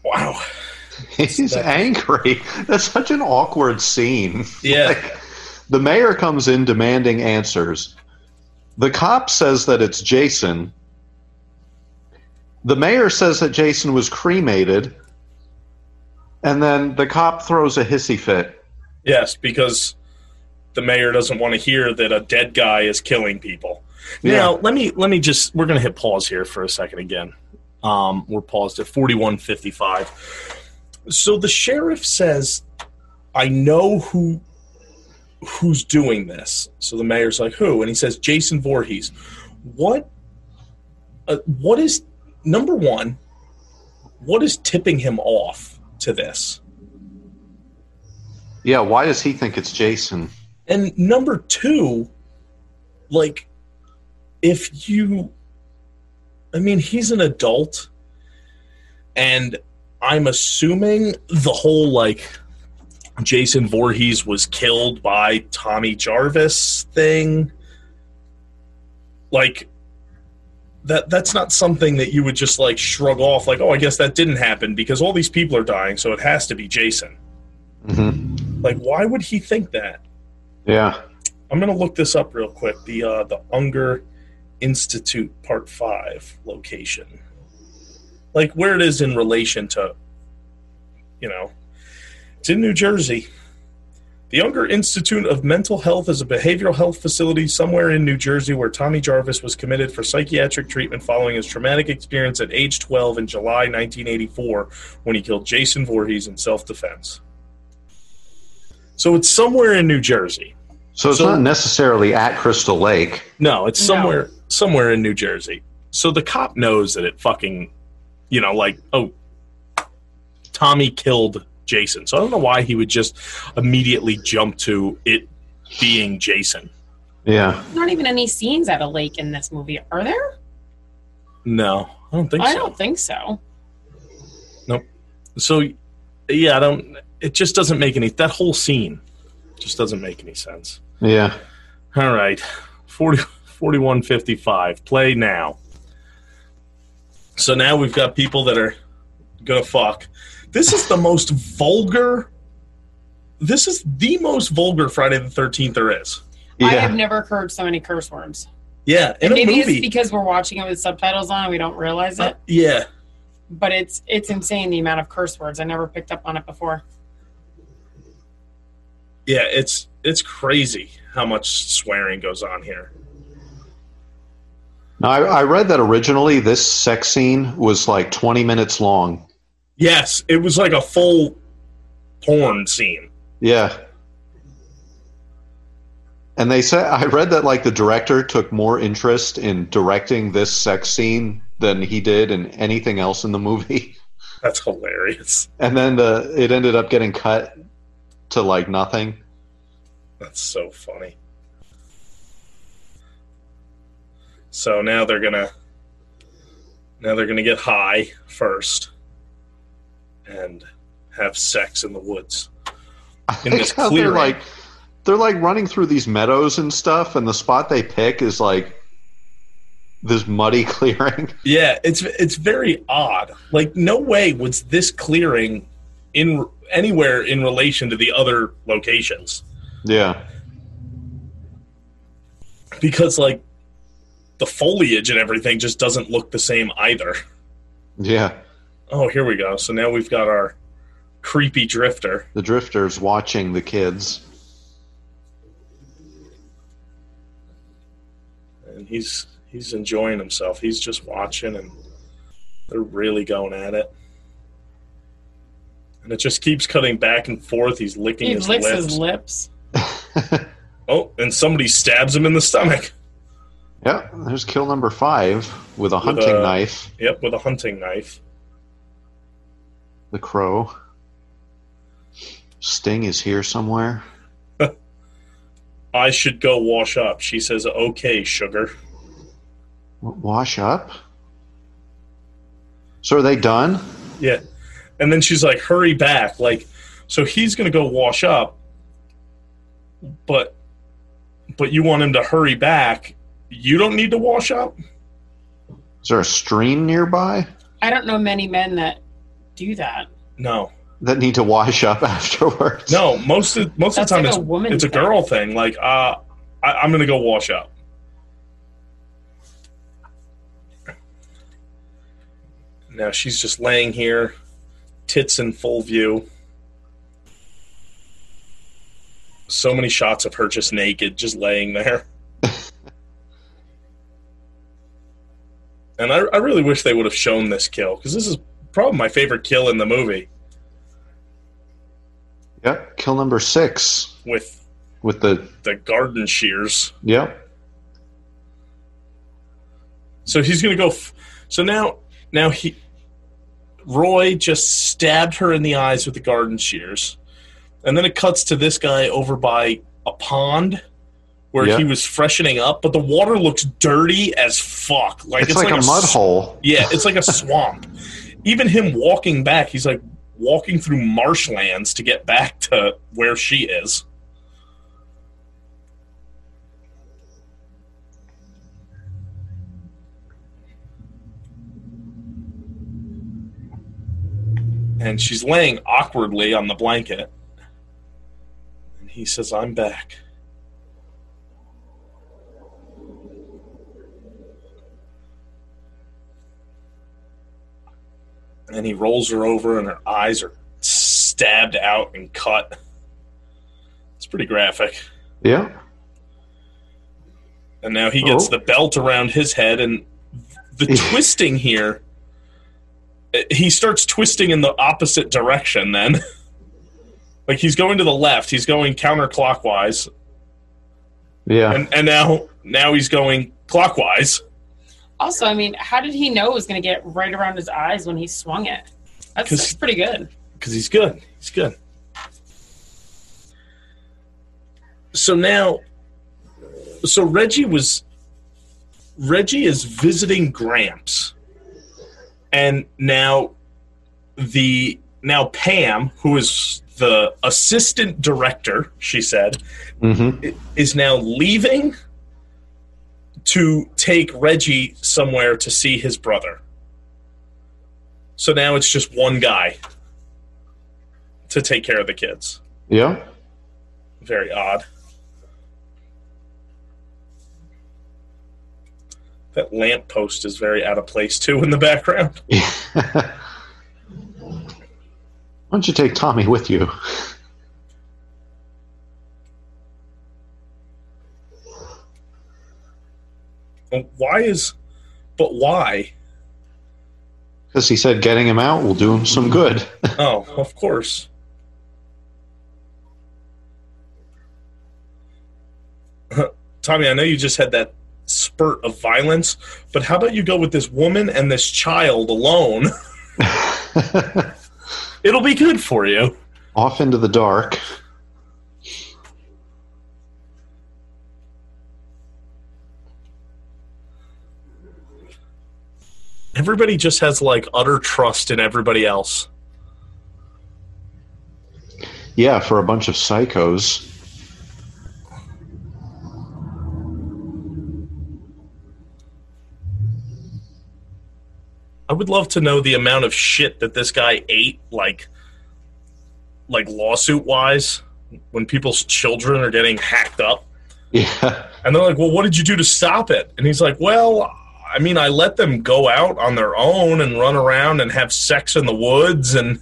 Wow. He's angry. That's such an awkward scene. Yeah. Like, the mayor comes in demanding answers. The cop says that it's Jason. The mayor says that Jason was cremated. And then the cop throws a hissy fit. Yes, because the mayor doesn't want to hear that a dead guy is killing people. Now, let me let me just we're going to hit pause here for a second again. Um, we're paused at 4155. So the sheriff says, "I know who who's doing this." So the mayor's like, "Who?" And he says, "Jason Voorhees." What uh, what is number 1? What is tipping him off to this? Yeah, why does he think it's Jason? And number two, like, if you, I mean, he's an adult, and I'm assuming the whole, like, Jason Voorhees was killed by Tommy Jarvis thing. Like, that that's not something that you would just like shrug off like oh i guess that didn't happen because all these people are dying so it has to be jason Mm-hmm. like why would he think that Yeah. I'm gonna look this up real quick. The uh, the Unger Institute Part Five location, like where it is in relation to, you know, it's in New Jersey. The Unger Institute of Mental Health is a behavioral health facility somewhere in New Jersey where Tommy Jarvis was committed for psychiatric treatment following his traumatic experience at age 12 in July 1984 when he killed Jason Voorhees in self defense. So it's somewhere in New Jersey. So it's So- not necessarily at Crystal Lake. No, it's No. somewhere somewhere in New Jersey. So the cop knows that it fucking, you know, like oh, Tommy killed Jason. So I don't know why he would just immediately jump to it being Jason. Yeah. Not even any scenes at a lake in this movie, are there? No, I don't think I so. don't think so. Nope. So yeah, I don't. It just doesn't make any. That whole scene just doesn't make any sense. Yeah. All right, 40, 4155. Play now. So now we've got people that are gonna fuck. This is the most vulgar. This is the most vulgar Friday the Thirteenth there is. Yeah. I have never heard so many curse words. Yeah, in And maybe movie. it's because we're watching it with subtitles on and we don't realize Uh, it. yeah, But it's it's insane the amount of curse words. I never picked up on it before. yeah, it's it's crazy how much swearing goes on here. Now, I, I read that originally this sex scene was like 20 minutes long. Yes, it was like a full porn scene. Yeah. And they said I read that like the director took more interest in directing this sex scene than he did in anything else in the movie. That's hilarious. And then the it ended up getting cut to like nothing. That's so funny. So now they're gonna now they're gonna get high first and have sex in the woods. In this how they're like they're like running through these meadows and stuff, and the spot they pick is like this muddy clearing. Yeah, it's it's very odd. Like no way was this clearing in anywhere in relation to the other locations Yeah, because like the foliage and everything just doesn't look the same either. yeah. Oh, here we go. So now we've got our creepy drifter. The drifters watching the kids. and he's he's enjoying himself. He's just watching, and they're really going at it. And it just keeps cutting back and forth. He's licking He his licks lips. his lips. Oh, and somebody stabs him in the stomach. Yeah, there's kill number five with a hunting a- knife. Yep, with a hunting knife. The crow. Sting is here somewhere. I should go wash up. She says, "Okay, sugar." Wash up. So are they done? Yeah, and then she's like, "Hurry back!" Like, so he's gonna go wash up, but but you want him to hurry back. You don't need to wash up. Is there a stream nearby I don't know many men that do that. No, that need to wash up afterwards? no. Most of most That's of the time, like it's a woman it's a thing. girl thing. Like, uh, I, I'm gonna go wash up. Now she's just laying here, tits in full view. So many shots of her just naked, just laying there. And I, I really wish they would have shown this kill because this is probably my favorite kill in the movie Yep. Kill number six with with the the garden shears. yep. So he's gonna go. F- so now, now he, Roy just stabbed her in the eyes with the garden shears, and then it cuts to this guy over by a pond where Yeah. he was freshening up, but the water looks dirty as fuck. Like It's, like, a mud s- hole. Yeah, it's like a swamp. Even him walking back, he's like walking through marshlands to get back to where she is. And she's laying awkwardly on the blanket. And he says, I'm back. And he rolls her over and her eyes are stabbed out and cut. It's pretty graphic. Yeah. And now he gets Oh. the belt around his head and the twisting here he starts twisting in the opposite direction then. like he's going to the left, he's going counterclockwise Yeah. and and now now he's going clockwise. Also, I mean, how did he know it was going to get right around his eyes when he swung it? That's, 'Cause- that's pretty good. because he's good. He's good. So now, so Reggie was Reggie is visiting Gramps, and now the now Pam, who is the assistant director, she said, mm-hmm. is now leaving to take Reggie somewhere to see his brother. So now it's just one guy to take care of the kids. Yeah. Very odd. That lamppost is very out of place too in the background. Why don't you take Tommy with you? Why is but why? Because he said getting him out will do him some good. Oh, of course. Tommy, I know you just had that spurt of violence, but how about you go with this woman and this child alone? It'll be good for you. Off into the dark. Everybody just has like utter trust in everybody else. Yeah, for a bunch of psychos. I would love to know the amount of shit that this guy ate, like, like lawsuit wise, when people's children are getting hacked up. Yeah. And they're like, well, what did you do to stop it? And he's like, well, I mean, I let them go out on their own and run around and have sex in the woods. And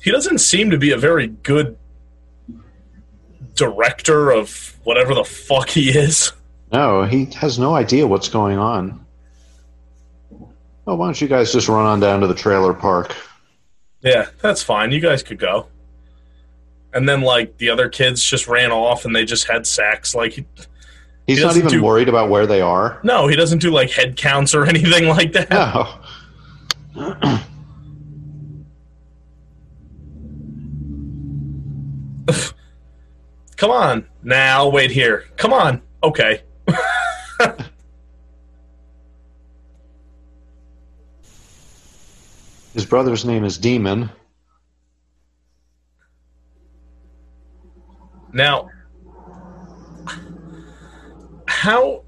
he doesn't seem to be a very good director of whatever the fuck he is. No, he has no idea what's going on. Oh, why don't you guys just run on down to the trailer park? Yeah, that's fine. You guys could go. And then, like, the other kids just ran off and they just had sex. Like, he, He's He not even do- worried about where they are. no, he doesn't do, like, head counts or anything like that. No. Come on. Now, I'll wait here. Come on. Okay. His brother's name is Demon. Now, how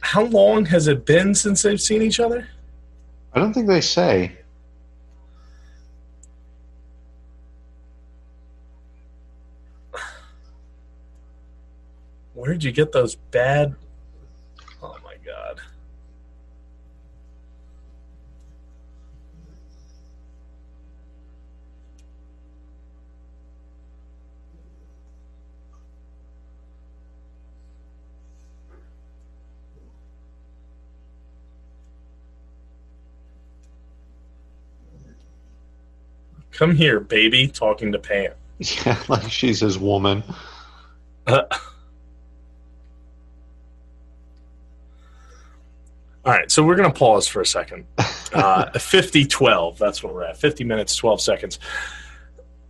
how long has it been since they've seen each other? I don't think they say. Where'd you get those bad? Oh my god! Come here, baby. Talking to Pam. Yeah, like she's his woman. Uh, all right, so we're going to pause for a second. Uh, 50 12, that's what we're at. 50 minutes, 12 seconds.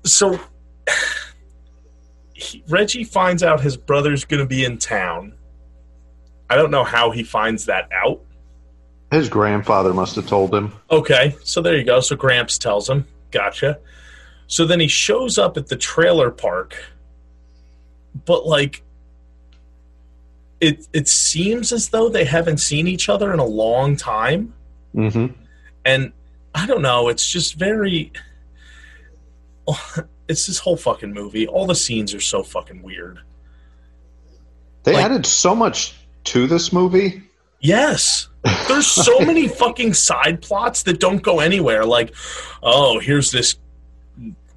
So he, Reggie finds out his brother's going to be in town. I don't know how he finds that out. His grandfather must have told him. Okay, so there you go. So Gramps tells him, gotcha. So then he shows up at the trailer park, but like, it it seems as though they haven't seen each other in a long time, hmm and I don't know. It's just very. It's this whole fucking movie. All the scenes are so fucking weird. They Like- added so much to this movie. Yes. There's so many fucking side plots that don't go anywhere. Like, oh, here's this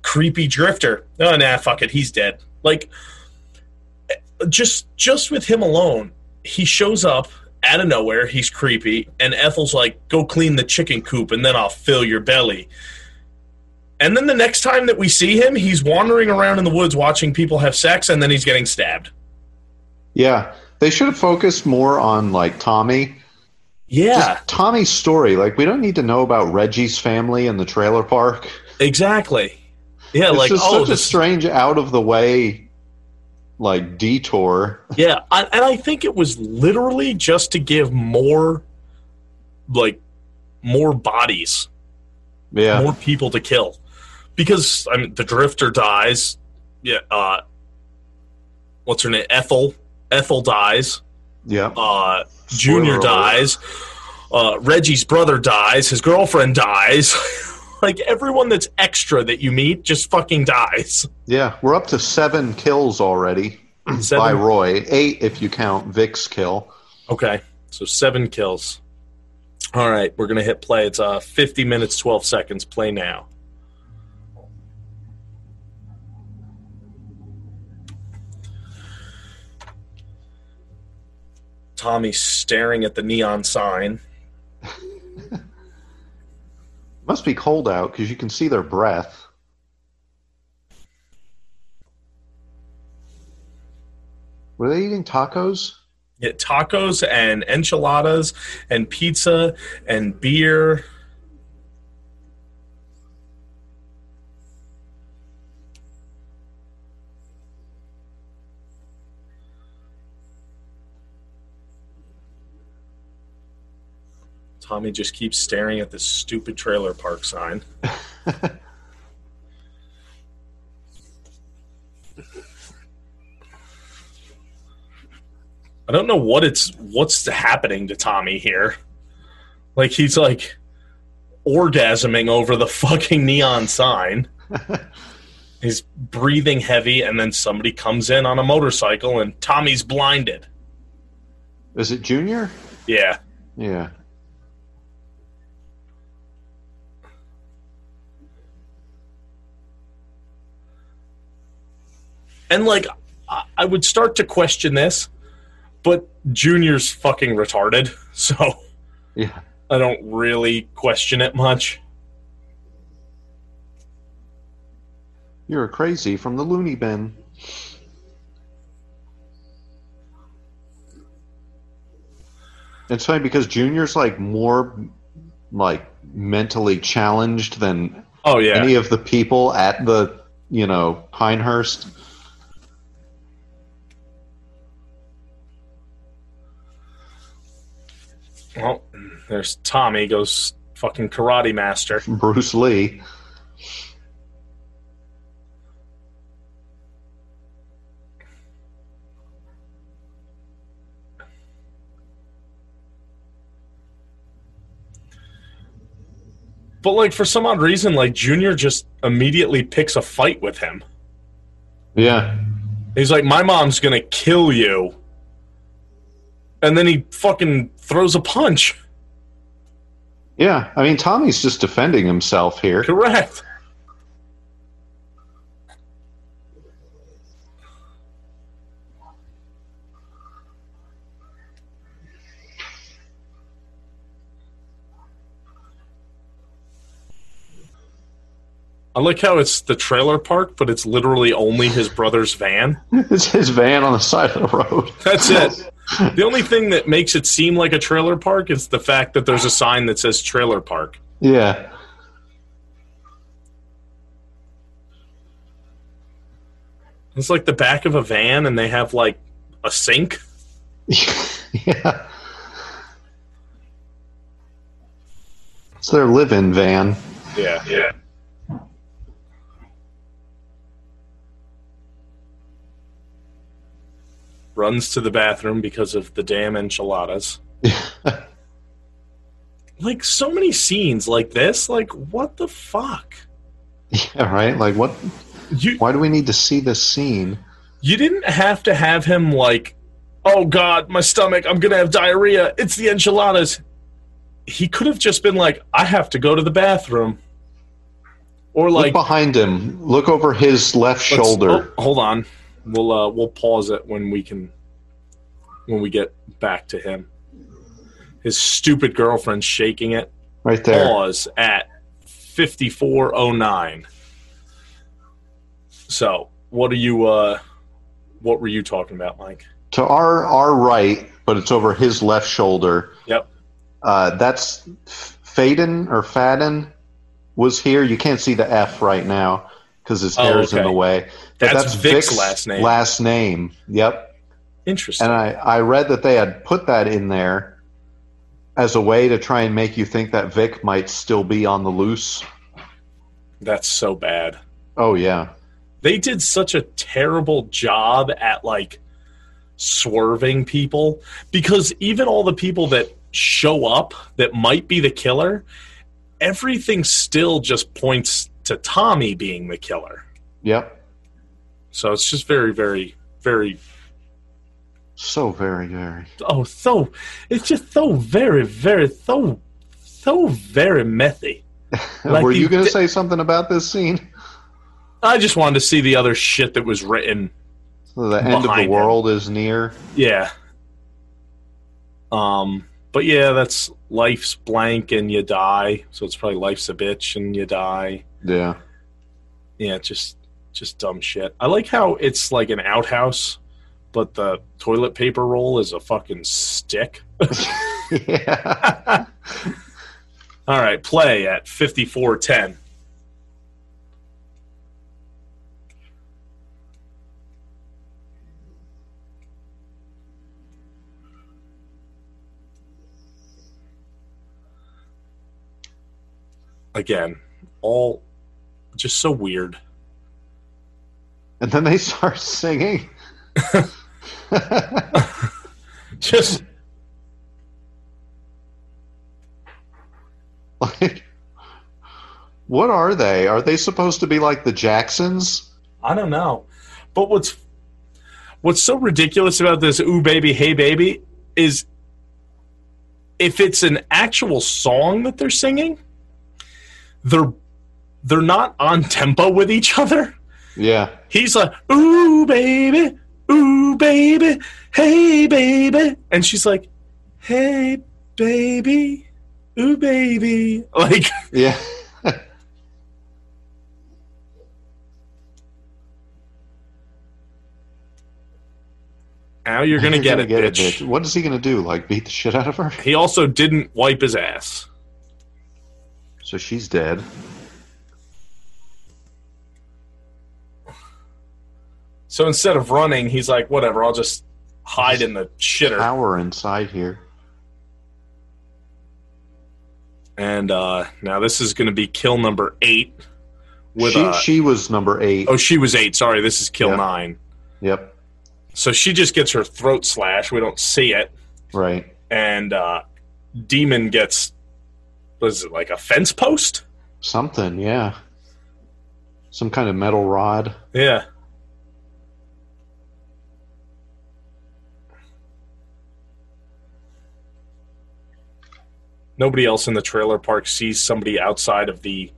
creepy drifter. Oh, nah, fuck it, he's dead. Like, just just with him alone, he shows up out of nowhere. He's creepy, and Ethel's like, "Go clean the chicken coop, and then I'll fill your belly." And then the next time that we see him, he's wandering around in the woods watching people have sex, and then he's getting stabbed. Yeah, they should have focused more on like Tommy. Yeah, Just Tommy's story. Like we don't need to know about Reggie's family in the trailer park. exactly. Yeah, It's like just oh, such a strange, out of the way, like detour. Yeah, I, and I think it was literally just to give more, like, more bodies, Yeah, more people to kill, because I mean the Drifter dies. Yeah, uh, what's her name? Ethel. Ethel dies. yeah. Uh, Junior dies. Uh, Reggie's brother dies. His girlfriend dies. like everyone that's extra that you meet just fucking dies. Yeah, we're up to seven kills already by Roy. Eight if you count Vic's kill. Okay, so seven kills. All right, we're gonna hit play. It's uh 50 minutes 12 seconds. Play now. Tommy's staring at the neon sign. Must be cold out because you can see their breath. Were they eating tacos? Yeah, tacos and enchiladas and pizza and beer. Tommy just keeps staring at this stupid trailer park sign. I don't know what it's what's happening to Tommy here. Like he's like orgasming over the fucking neon sign. he's breathing heavy and then somebody comes in on a motorcycle and Tommy's blinded. Is it Junior? Yeah. Yeah. And like, I- I would start to question this, but Junior's fucking retarded, so Yeah. I don't really question it much. You're crazy from the loony bin. It's funny because Junior's like more like mentally challenged than Oh yeah, any of the people at the you know Pinehurst. Well, there's Tommy goes fucking karate master. Bruce Lee. But like for some odd reason, like Junior just immediately picks a fight with him. Yeah. He's like, "My mom's gonna kill you," and then he fucking throws a punch. Yeah. I mean Tommy's just defending himself here. Correct. I like how it's the trailer park, but it's literally only his brother's van. It's his van on the side of the road. That's it. The only thing that makes it seem like a trailer park is the fact that there's a sign that says trailer park. Yeah. It's like the back of a van and they have like a sink. yeah. It's their live-in van. Yeah. Yeah. Runs to the bathroom because of the damn enchiladas. Like so many scenes like this, like what the fuck? Yeah, right. Like, what? You Why do we need to see this scene? you didn't have to have him like, oh god, my stomach, I'm gonna have diarrhea. It's the enchiladas. He could have just been like, I have to go to the bathroom. Or Look like behind him. Look over his left shoulder. oh, hold on. We'll uh, we'll pause it when we can when we get back to him. His stupid girlfriend shaking it. Right there. Pause at fifty four oh nine. So what are you uh what were you talking about, Mike? To our our right, but it's over his left shoulder. Yep. Uh, that's Faden or Fadden was here. You can't see the F right now because his Oh, hair's in the way. But That's Vic's last name. Last name. Yep. Interesting. And I, I read that they had put that in there as a way to try and make you think that Vic might still be on the loose. That's so bad. Oh yeah. They did such a terrible job at like swerving people because even all the people that show up that might be the killer, everything still just points to Tommy being the killer. Yep. So it's just very, very, very So very, very. oh so it's just so very, very so so very methy. Like Were you going to di- say something about this scene? I just wanted to see the other shit that was written The end of the world is near. Yeah. Um, but yeah, that's life's blank and you die. So it's probably life's a bitch and you die. Yeah. Yeah, just just dumb shit. I like how it's like an outhouse, but the toilet paper roll is a fucking stick. yeah. All right, play at fifty four ten. Again, all just so weird. And then they start singing. Just Like, what are they? Are they supposed to be like the Jacksons? I don't know. But what's what's so ridiculous about this "Ooh baby, hey baby" is if it's an actual song that they're singing, they're they're not on tempo with each other. Yeah. He's like, "Ooh baby, ooh baby, hey baby," and she's like, "Hey baby, ooh baby," like. Yeah. Now you're gonna get, Gonna it, bitch. What is he gonna do? Like beat the shit out of her? He also didn't wipe his ass. So she's dead. So instead of running, he's like, whatever, I'll just hide in the shitter. Power inside here. And uh, now this is going to be kill number eight. With she, uh, she was number eight. oh, she was eight. Sorry, this is kill Yeah. nine. Yep. So she just gets her throat slashed. We don't see it, Right. and uh, Demon gets what is it like a fence post? Something. Yeah. Some kind of metal rod. Yeah. Nobody else in the trailer park sees somebody outside of the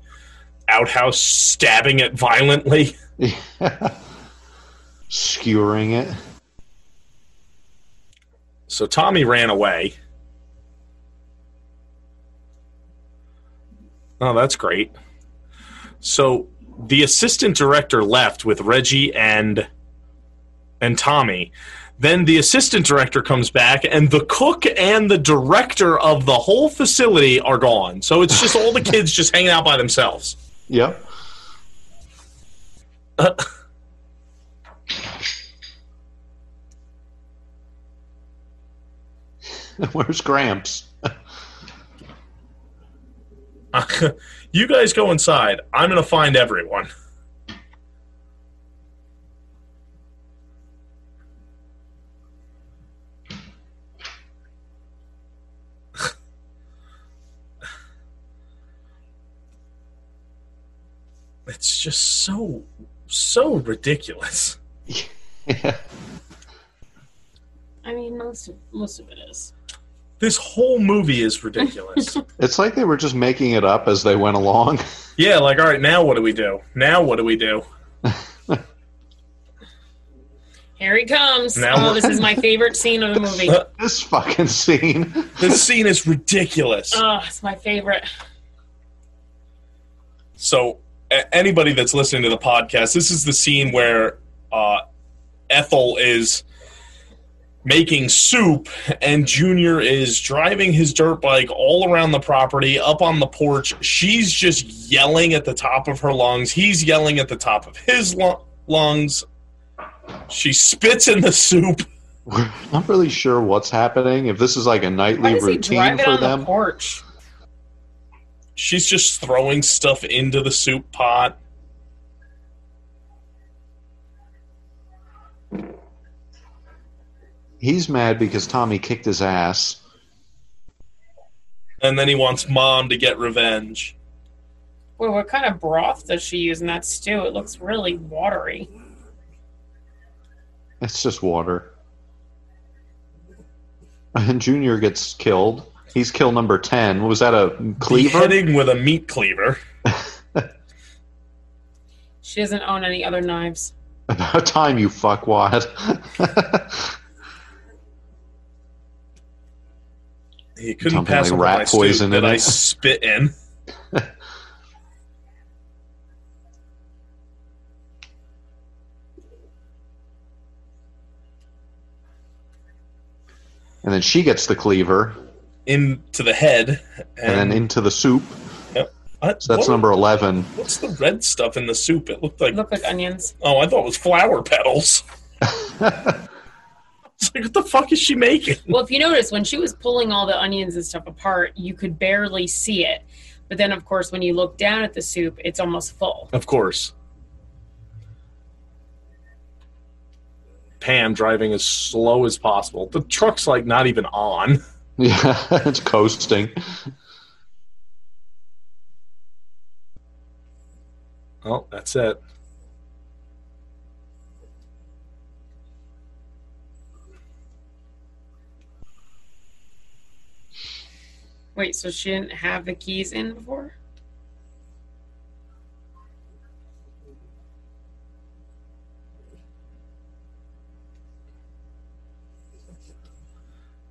outhouse stabbing it violently. Skewering it. So Tommy ran away. Oh, that's great. So the assistant director left with Reggie and and Tommy. Then the assistant director comes back and the cook and the director of the whole facility are gone. So it's just all the kids just hanging out by themselves. Yep. Where's Gramps? you guys go inside. I'm going to find everyone. It's just so so ridiculous. Yeah. I mean, most of, most of it is. This whole movie is ridiculous. It's like they were just making it up as they went along. yeah, like all right, now what do we do? Now what do we do? Here he comes. Now oh, this is my favorite scene of the movie. this fucking scene. This scene is ridiculous. Oh, it's my favorite. So, a- anybody that's listening to the podcast, this is the scene where uh, Ethel is making soup, and Junior is driving his dirt bike all around the property, up on the porch. She's just yelling at the top of her lungs. He's yelling at the top of his lu- lungs. She spits in the soup. I'm not really sure what's happening. If this is like a nightly does he routine for on the them. porch? She's just throwing stuff into the soup pot. He's mad because Tommy kicked his ass. And then he wants mom to get revenge. Well, what kind of broth does she use in that stew? It looks really watery. It's just water. And Junior gets killed. He's kill number 10. Was that a cleaver? Beheading with a meat cleaver. She doesn't own any other knives. About time, you fuckwad. He couldn't Something pass like rat my poison that I spit in. and then she gets the cleaver into the head, and then into the soup. What- So that's what- number 11. What's the red stuff in the soup? It looked like Look like onions. oh, I thought it was flower petals. It's like what the fuck is she making? Well, if you notice, when she was pulling all the onions and stuff apart, you could barely see it. But then, of course, when you look down at the soup, it's almost full. Of course. Pam driving as slow as possible. The truck's like not even on. Yeah, it's coasting. Oh, that's it. Wait, so she didn't have the keys in before?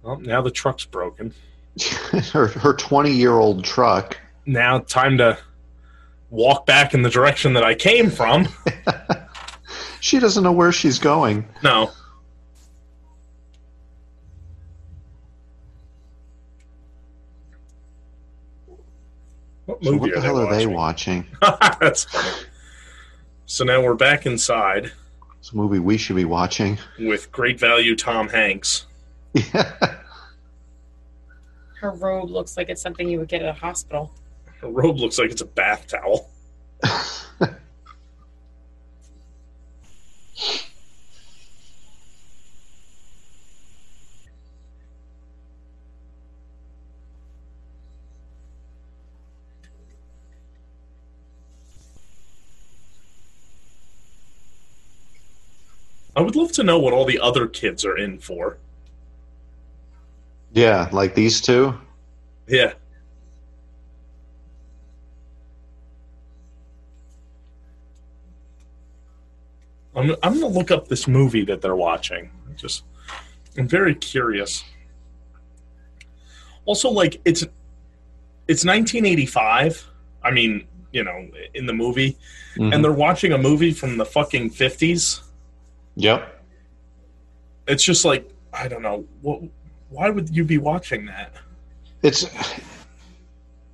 Well, now the truck's broken. her her twenty year old truck. Now time to walk back in the direction that I came from. She doesn't know where she's going. No. What So movie what the are hell they are they watching? watching? That's funny. So now we're back inside It's a movie we should be watching. with great value Tom Hanks. Her robe looks like it's something you would get at a hospital. Her robe looks like it's a bath towel. I would love to know what all the other kids are in for. Yeah, like these two. Yeah. I'm, I'm going to look up this movie that they're watching. Just, I'm very curious. Also, like it's, it's 1985. I mean, you know, in the movie, Mhm. and they're watching a movie from the fucking 50s. Yep. It's just like I don't know. What? Why would you be watching that? It's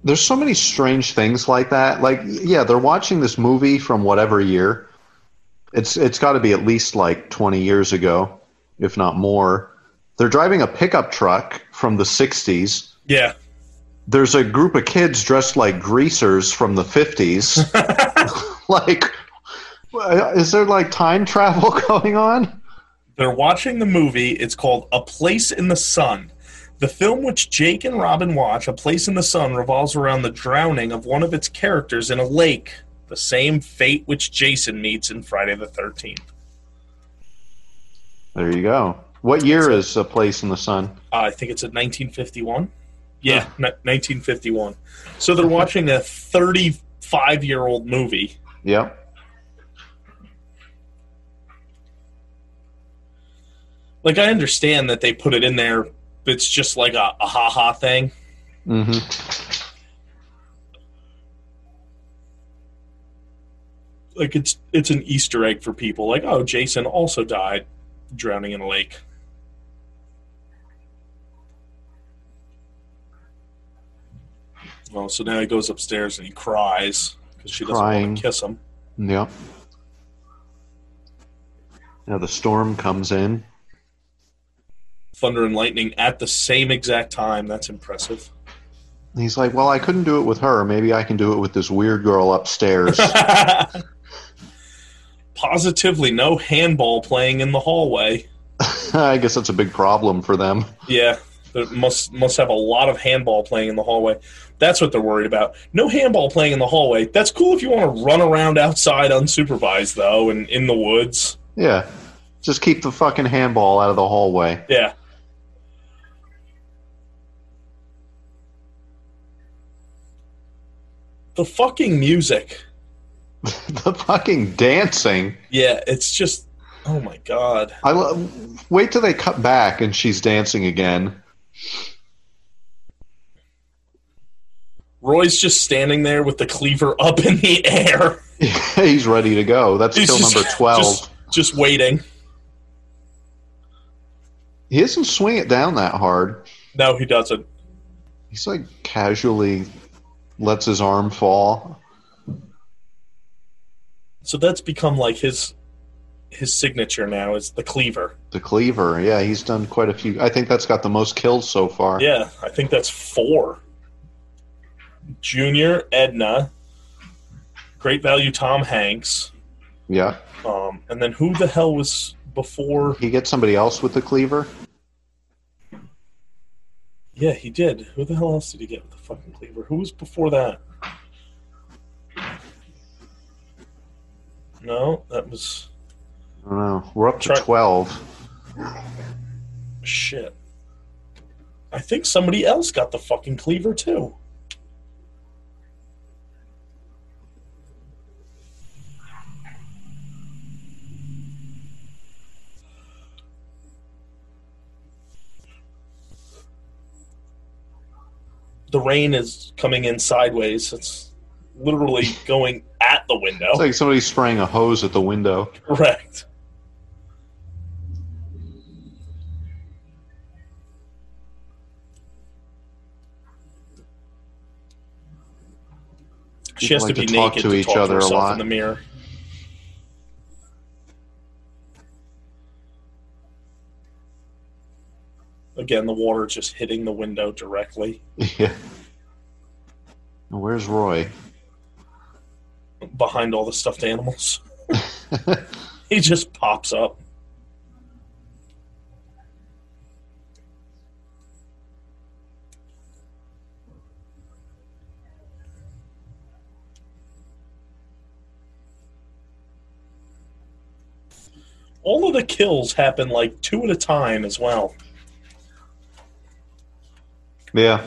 there's so many strange things like that. Like, yeah, they're watching this movie from whatever year. It's it's got to be at least like 20 years ago, if not more. They're driving a pickup truck from the 60s. Yeah. There's a group of kids dressed like greasers from the 50s. like, is there like time travel going on? They're watching the movie. It's called A Place in the Sun. The film which Jake and Robin watch, A Place in the Sun, revolves around the drowning of one of its characters in a lake, the same fate which Jason meets in Friday the 13th. There you go. What year is A Place in the Sun? Uh, I think it's at 1951. Yeah, ni- 1951. So they're watching a 35 year old movie. Yep. Like, I understand that they put it in there. It's just like a, a ha ha thing. hmm like it's it's an Easter egg for people. Like, oh, Jason also died drowning in a lake. Well, so now he goes upstairs and he cries because she doesn't Crying. want to kiss him. Yep. Now the storm comes in. Thunder and lightning at the same exact time. That's impressive. He's like, "Well, I couldn't do it with her. Maybe I can do it with this weird girl upstairs." Positively, no handball playing in the hallway. I guess that's a big problem for them. Yeah, must must have a lot of handball playing in the hallway. That's what they're worried about. No handball playing in the hallway. That's cool if you want to run around outside unsupervised, though, and in the woods. Yeah, just keep the fucking handball out of the hallway. Yeah. The fucking music. the fucking dancing. Yeah, it's just. Oh my god. I lo- wait till they cut back and she's dancing again. Roy's just standing there with the cleaver up in the air. He's ready to go. That's He's kill just- number twelve. Just, just waiting. He doesn't swing it down that hard. No, he doesn't. He's like casually lets his arm fall. So that's become like his his signature now is the cleaver. The cleaver. Yeah, he's done quite a few. I think that's got the most kills so far. Yeah, I think that's four. Junior, Edna, Great Value Tom Hanks, Yeah. um, and then who the hell was before? He get somebody else with the cleaver. Yeah, he did. Who the hell else did he get fucking cleaver? Who was before that? No, that was I don't know. We're up to Try- twelve. shit. I think somebody else got the fucking cleaver too. The rain is coming in sideways. It's literally going at the window. It's like somebody spraying a hose at the window. Correct. She has like to be to talk naked to to each talk other a to herself lot. in the mirror. Again, the water just hitting the window directly Yeah. Where's Roy? behind all the stuffed animals. he just pops up. All of the kills happen like two at a time as well. Yeah.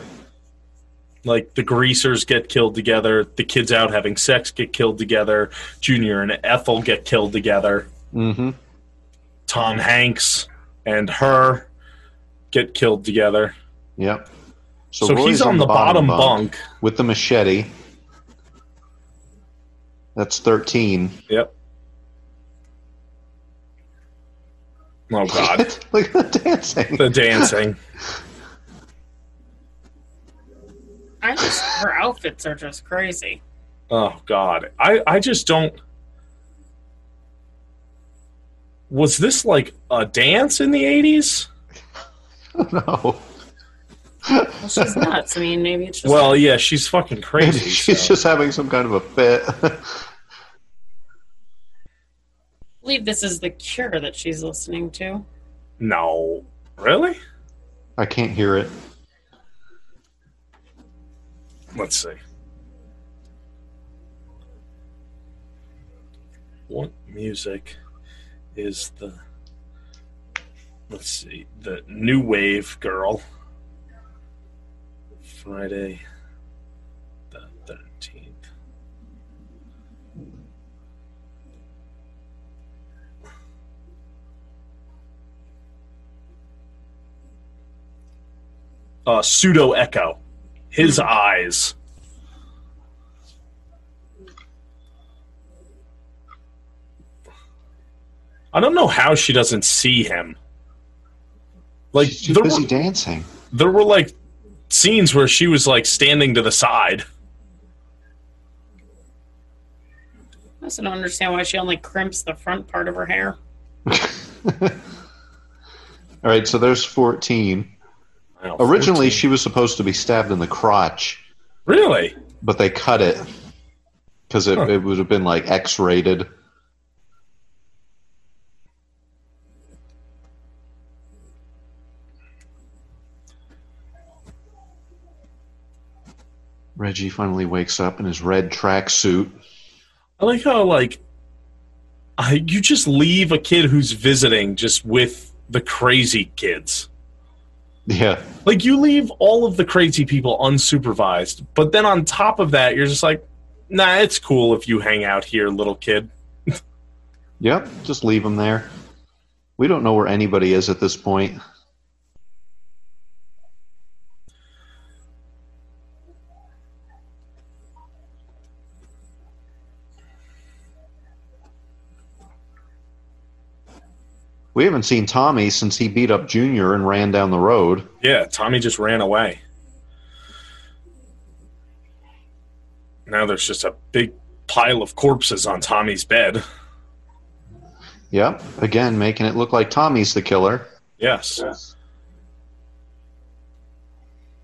Like the greasers get killed together, the kids out having sex get killed together, Junior and Ethel get killed together. Mm-hmm. Tom Hanks and her get killed together. Yep. So, Roy's he's on, the bottom, bunk. with the machete. That's thirteen. Yep. Oh God, Look at the dancing. the dancing. I just her outfits are just crazy. Oh God, I I just don't. Was this like a dance in the eighties? no. Well, she's nuts. I mean, maybe it's just Well, yeah, she's fucking crazy. She's so. just having some kind of a fit. I believe this is the Cure that she's listening to. no, really. I can't hear it. Let's see. What music is the let's see, the new wave girl. Friday the thirteenth. Uh pseudo echo. His eyes. I don't know how she doesn't see him. Like She's too there busy were, dancing. there were like scenes where she was like standing to the side. I also don't understand why she only crimps the front part of her hair. All right, so there's 14. Wow, Originally, 14. she was supposed to be stabbed in the crotch, really but they cut it because it, Huh. it would have been like X rated. Reggie finally wakes up in his red tracksuit. I like how like I, you just leave a kid who's visiting just with the crazy kids. Yeah, Like you leave all of the crazy people unsupervised, but then on top of that, you're just like, nah, it's cool if you hang out here, little kid. yep. Just leave them there. We don't know where anybody is at this point. We haven't seen Tommy since he beat up Junior and ran down the road. Yeah, Tommy just ran away. Now there's just a big pile of corpses on Tommy's bed. Yep. Again, making it look like Tommy's the killer. Yes.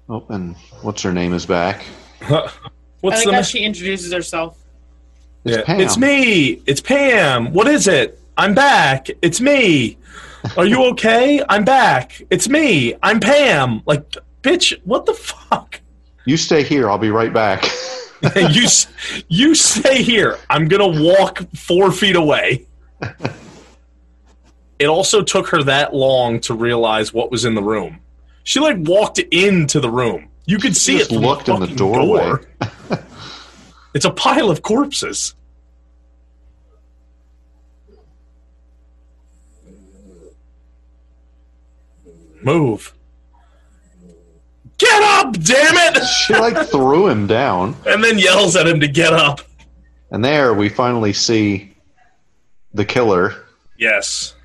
Oh, and what's her name is back. Oh, I What's like the how ma- she introduces herself. It's Yeah, Pam. It's me. It's Pam. What is it? I'm back. It's me. Are you okay? I'm back. It's me. I'm Pam. Like, bitch, what the fuck? You stay here. I'll be right back. you you stay here. I'm gonna walk four feet away. It also took her that long to realize what was in the room. She like walked into the room. You could see just it. Looked in the doorway. door. it's a pile of corpses. Move. Get up, damn it! she like threw him down. and then yells at him to get up. And there we finally see the killer. Yes.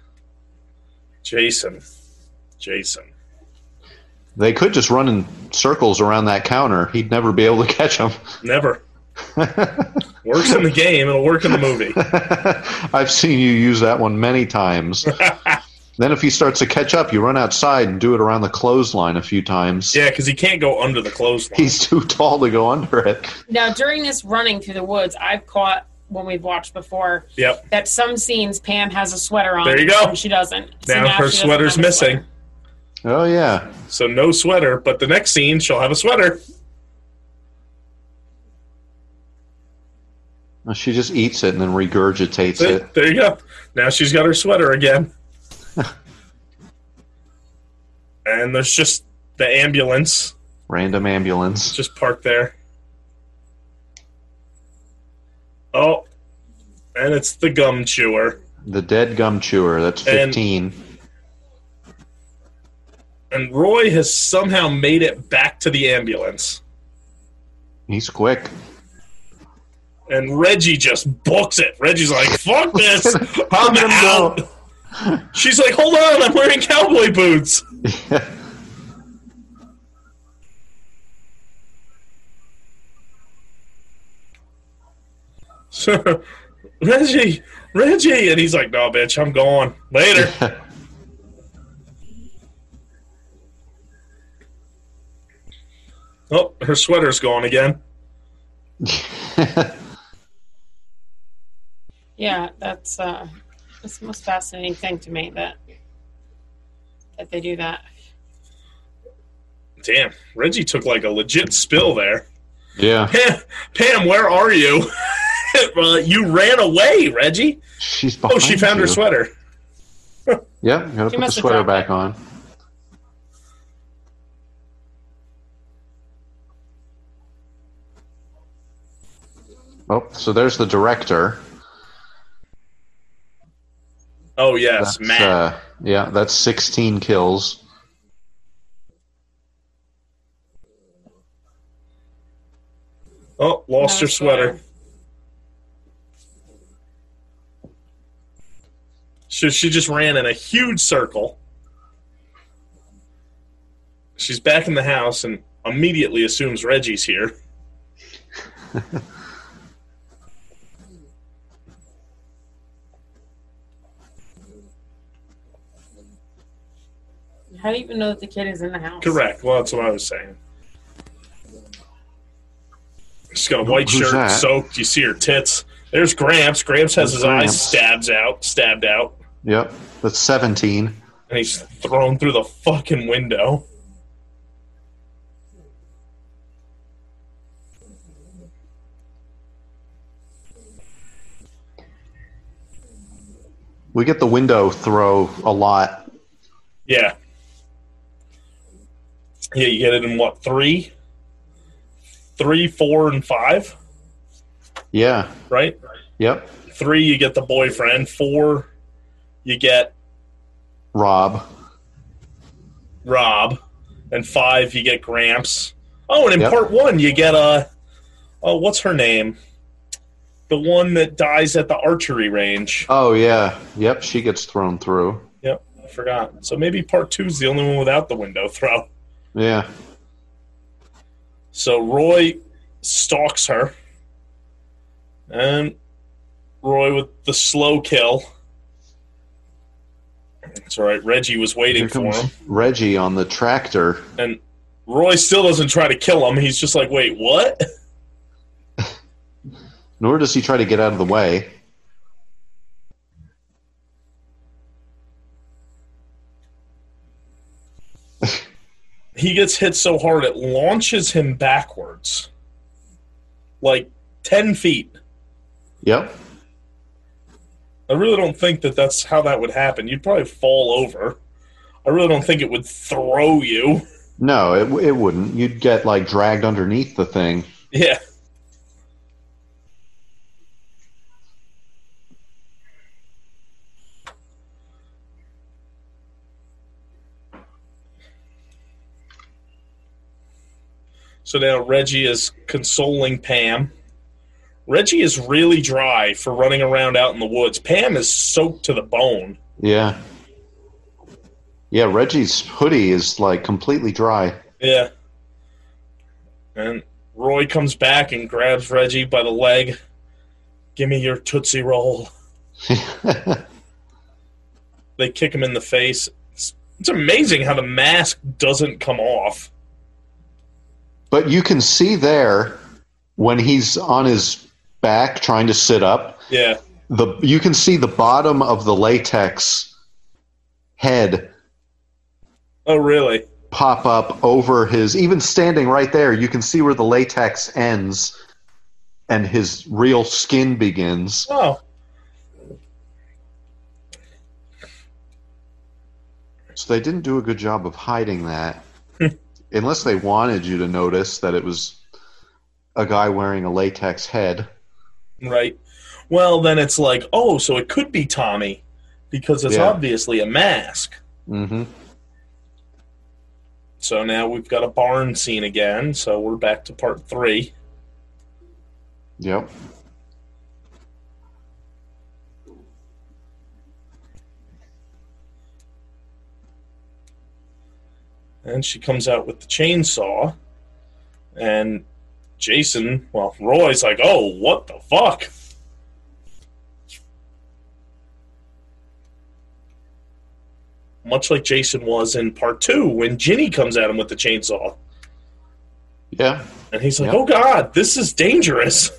Jason. Jason. They could just run in circles around that counter. He'd never be able to catch him. Never. Works in the game, it'll work in the movie. I've seen you use that one many times. Then if he starts to catch up, you run outside and do it around the clothesline a few times. Yeah, because he can't go under the clothesline. He's too tall to go under it. Now, during this running through the woods, I've caught when we've watched before Yep. that some scenes Pam has a sweater on. There you go. and She doesn't. So Now her doesn't sweater's have missing. sweater. Oh yeah. So no sweater, but the next scene she'll have a sweater. She just eats it and then regurgitates See? it. There you go. Now she's got her sweater again. And there's just the ambulance Random ambulance. just parked there. Oh, and it's the gum chewer. The dead gum chewer. That's 15. And Roy has somehow made it back to the ambulance. He's quick. And Reggie just books it. Reggie's like, fuck this. I'm out. go. She's like, hold on, I'm wearing cowboy boots. so, Reggie, Reggie. And he's like, no, bitch, I'm going. Later. Oh, her sweater's gone again. Yeah, that's uh, that's the most fascinating thing to me that that they do that. Damn, Reggie took like a legit spill there. yeah. Pam, Pam where are you? uh, you ran away, Reggie. She's Oh, she found her you. sweater. Yep, gotta put the sweater back it. on. Oh, so there's the director. Oh yes, That's, Matt. uh, yeah, that's 16 kills. oh, lost No her sweater. So she just ran in a huge circle. She's back in the house and immediately assumes Reggie's here. How do you even know that the kid is in the house? Correct. Well, that's what I was saying. She's got a white Who's shirt, that? soaked. You see her tits. There's Gramps. Gramps has There's his eyes Gramps. stabs out, stabbed out, Yep, that's 17. and he's thrown through the fucking window. We get the window throw a lot. Yeah. Yeah, you get it in what three, three, four, and five, Yeah, right? yep. Three, you get the boyfriend. Four, you get Rob. Rob, and five, you get Gramps. Oh, and in Yep. part one, you get uh, oh, what's her name? The one that dies at the archery range. Oh, yeah. Yep, she gets thrown through. Yep, I forgot. So maybe part two is the only one without the window throw. Yeah. So Roy stalks her, and Roy with the slow kill. That's all right. Reggie was waiting for him, Reggie on the tractor. and Roy still doesn't try to kill him. He's just like, "Wait, what?" Nor does he try to get out of the way. He gets hit so hard it launches him backwards, like ten feet. Yep. I really don't think that that's how that would happen. You'd probably fall over. I really don't think it would throw you. No, it it wouldn't. You'd get like dragged underneath the thing. Yeah. So now Reggie is consoling Pam. Reggie is really dry for running around out in the woods. Pam is soaked to the bone. Yeah. Yeah, Reggie's hoodie is like completely dry. Yeah. And Roy comes back and grabs Reggie by the leg. Give me your Tootsie Roll. They kick him in the face. It's, it's amazing how the mask doesn't come off. But you can see there when he's on his back trying to sit up, Yeah. the you can see the bottom of the latex head Oh, really? pop up over his even standing right there, you can see where the latex ends and his real skin begins. Oh. So they didn't do a good job of hiding that. Unless they wanted you to notice that it was a guy wearing a latex head. Right. Well, then it's like, oh, so it could be Tommy because it's Yeah. obviously a mask. hmm So now we've got a barn scene again. So we're back to part three. Yep. And she comes out with the chainsaw. And Jason, well, Roy's like, oh, what the fuck? Much like Jason was in part two when Ginny comes at him with the chainsaw. Yeah. And he's like, Yep. oh, God, this is dangerous.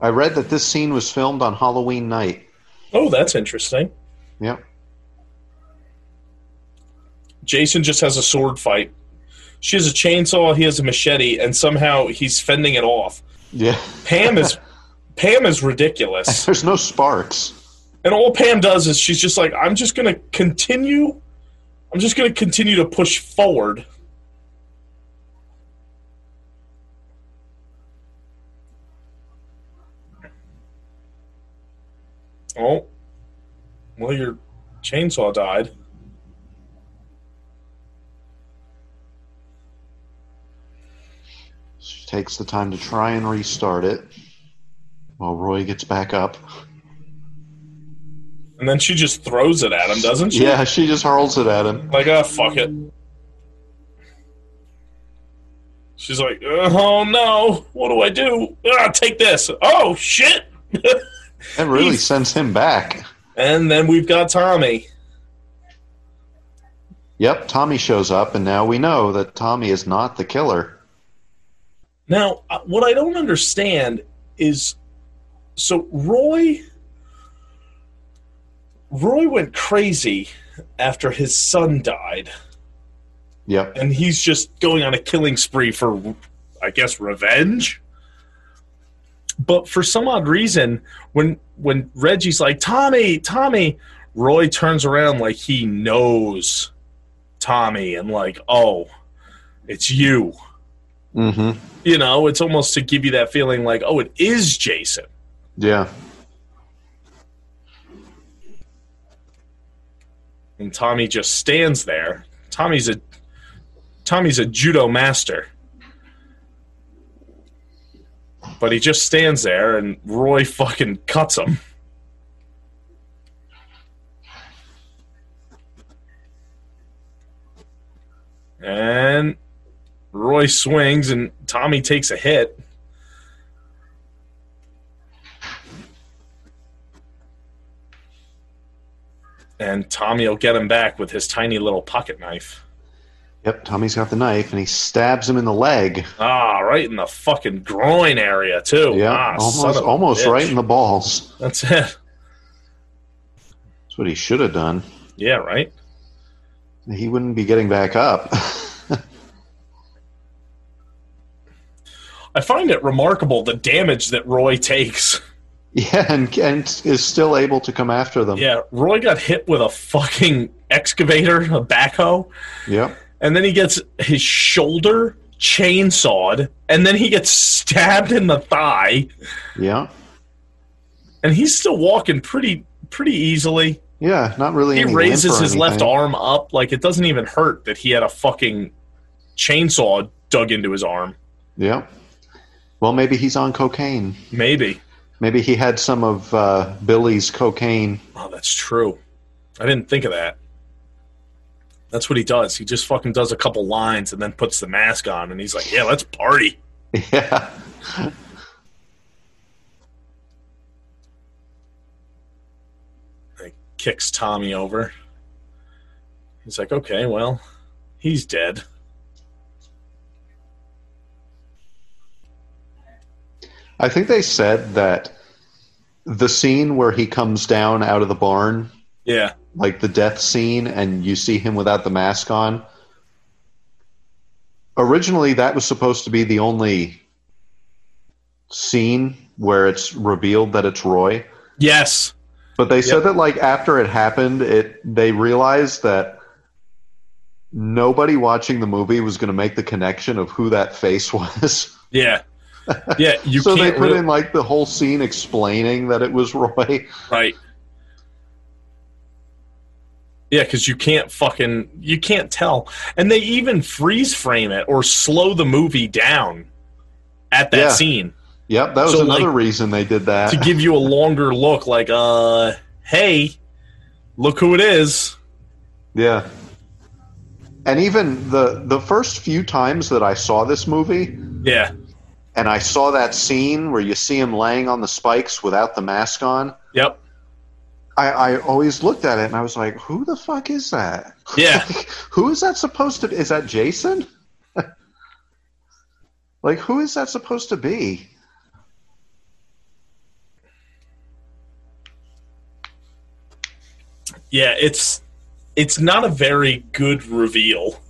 I read that this scene was filmed on Halloween night. Oh, that's interesting. Yep. Jason just has a sword fight. She has a chainsaw, he has a machete, and somehow he's fending it off. Yeah. Pam is Pam is ridiculous. There's no sparks. And all Pam does is she's just like, I'm just gonna continue I'm just gonna continue to push forward. Oh. Well your chainsaw died. Takes the time to try and restart it while Roy gets back up. And then she just throws it at him, doesn't she? Yeah, she just hurls it at him. Like, ah, fuck it. She's like, oh no, what do I do? Ah, take this. Oh shit. That really sends him back. and then we've got Tommy. Yep, Tommy shows up, and now we know that Tommy is not the killer. Now, uh, what I don't understand is so Roy Roy went crazy after his son died, Yeah. and he's just going on a killing spree for I guess revenge. But for some odd reason, when when Reggie's like, Tommy, Tommy, Roy turns around like he knows Tommy and like, oh, it's you. Hmm You know, it's almost to give you that feeling like, oh, it is Jason. Yeah. And Tommy just stands there. Tommy's a Tommy's a judo master. But he just stands there and Roy fucking cuts him. And Roy swings and Tommy takes a hit. And Tommy will get him back with his tiny little pocket knife. Yep, Tommy's got the knife, and he stabs him in the leg. Ah, right in the fucking groin area too. Yeah, ah, almost, almost bitch. right in the balls. That's it. That's what he should have done. Yeah, right. He wouldn't be getting back up. I find it remarkable the damage that Roy takes. Yeah, and Kent is still able to come after them. Yeah, Roy got hit with a fucking excavator, a backhoe, Yeah. and then he gets his shoulder chainsawed, and then he gets stabbed in the thigh, Yeah. and he's still walking pretty pretty easily. Yeah, not really. He raises his left arm up like it doesn't even hurt that he had a fucking chainsaw dug into his arm. Yep. Well, maybe he's on cocaine. Maybe. Maybe he had some of uh, Billy's cocaine. Oh, that's true. I didn't think of that. That's what he does. He just fucking does a couple lines and then puts the mask on, and he's like, "Yeah, let's party." Yeah. Kicks Tommy over. He's like, "Okay, well, he's dead." I think they said that the scene where he comes down out of the barn, Yeah, like the death scene, and you see him without the mask on. Originally, that was supposed to be the only scene where it's revealed that it's Roy. yes, But they said Yep. that like after it happened, it they realized that nobody watching the movie was going to make the connection of who that face was. yeah, yeah. You so they put really- in like the whole scene explaining that it was Roy. Right. Yeah, because you can't fucking you can't tell, and they even freeze frame it or slow the movie down at that Yeah. scene Yep, that was So, another like, reason they did that. to give you a longer look. Like, uh, hey, look who it is. yeah. And even the the first few times that I saw this movie, Yeah, and I saw that scene where you see him laying on the spikes without the mask on, yep, I, I always looked at it and I was like, "Who the fuck is that? Yeah. who is that supposed to? Is that Jason? like, who is that supposed to be?" yeah. It's it's not a very good reveal.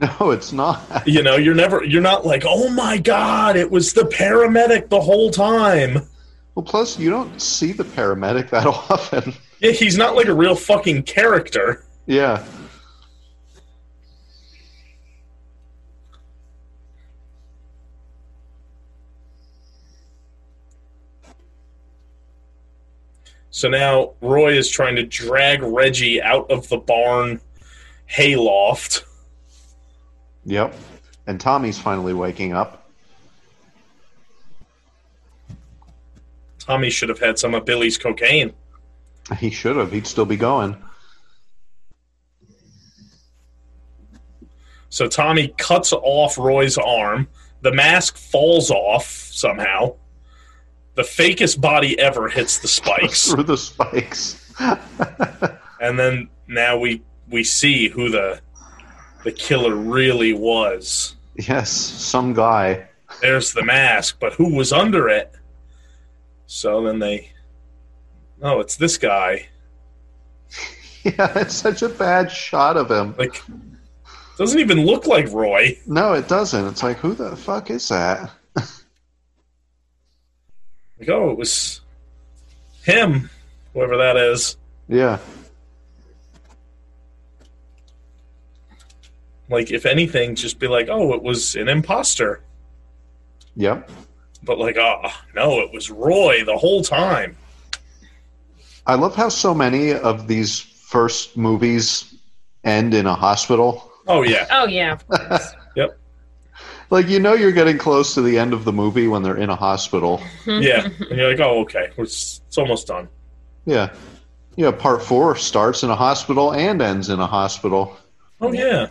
No, it's not. You know, you're never you're not like, oh my god, it was the paramedic the whole time. Well, plus you don't see the paramedic that often. Yeah, he's not like a real fucking character. yeah. So now Roy is trying to drag Reggie out of the barn hayloft. Yep. And Tommy's finally waking up. Tommy should have had some of Billy's cocaine. He should have. He'd still be going. So Tommy cuts off Roy's arm. The mask falls off somehow. The fakest body ever hits the spikes. Through the spikes. and then now we we see who the the killer really was. yes, some guy. There's the mask, but who was under it? So then they Oh, it's this guy. Yeah, it's such a bad shot of him. Like doesn't even look like Roy. No, it doesn't. It's like, who the fuck is that? Like, oh, it was him, whoever that is. Yeah. Like, if anything, just be like, oh, it was an imposter. Yep. But like, oh no, it was Roy the whole time. I love how so many of these first movies end in a hospital. Oh yeah, Oh yeah, of course. yep, Like, you know, you're getting close to the end of the movie when they're in a hospital. Mm-hmm. yeah. And you're like, oh okay, it's, it's almost done. Yeah. Yeah, part four starts in a hospital and ends in a hospital. Oh yeah.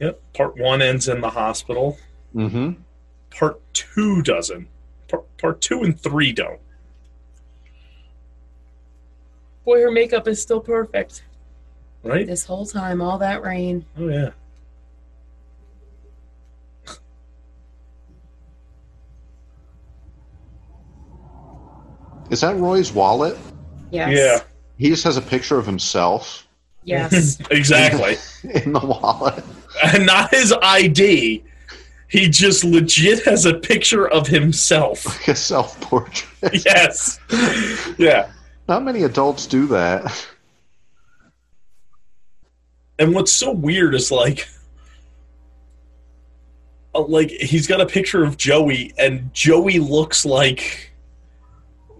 Yep. Part one ends in the hospital. hmm Part two doesn't. Part, part two and three don't. Boy, her makeup is still perfect. Right? This whole time, all that rain. Oh yeah. Is that Roy's wallet? Yes. Yeah. He just has a picture of himself Yes. exactly. in the wallet. And not his ID. He just legit has a picture of himself. Like a self portrait. yes. Yeah. Not many adults do that. And what's so weird is like, uh, like he's got a picture of Joey, and Joey looks like,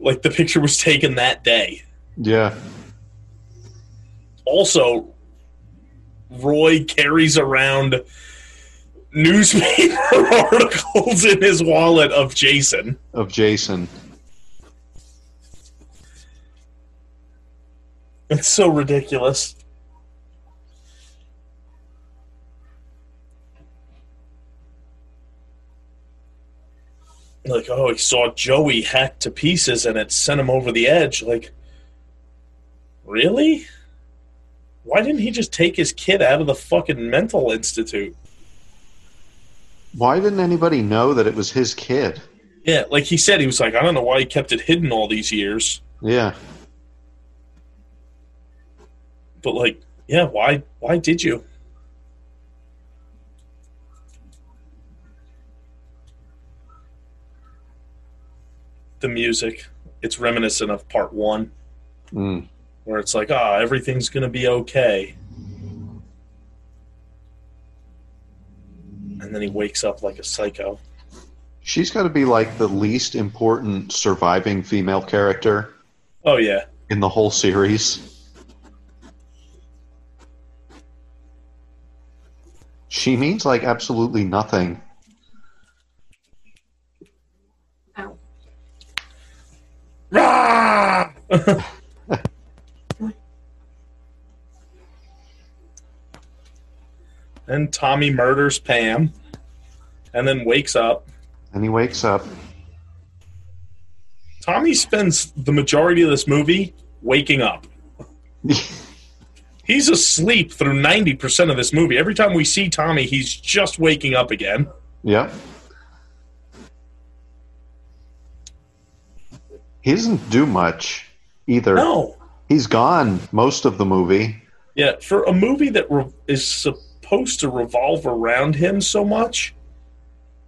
like the picture was taken that day. Yeah. Also, Roy carries around newspaper articles in his wallet of Jason. Of Jason. It's so ridiculous. Like, oh, he saw Joey hacked to pieces and it sent him over the edge. Like, really? Why didn't he just take his kid out of the fucking mental institute? Why didn't anybody know that it was his kid? Yeah, like he said, he was like, I don't know why he kept it hidden all these years. Yeah. But like, yeah, why why did you? The music, it's reminiscent of part one, Mm. Where it's like, ah, everything's gonna be okay. And then he wakes up like a psycho. She's got to be like the least important surviving female character Oh yeah. in the whole series. She means like absolutely nothing. Ow. Rah! and Tommy murders Pam and then wakes up. And he wakes up. Tommy spends the majority of this movie waking up. He's asleep through 90% of this movie. Every time we see Tommy, he's just waking up again. Yep. He doesn't do much either. No. He's gone most of the movie. Yeah, for a movie that re- is supposed to revolve around him so much,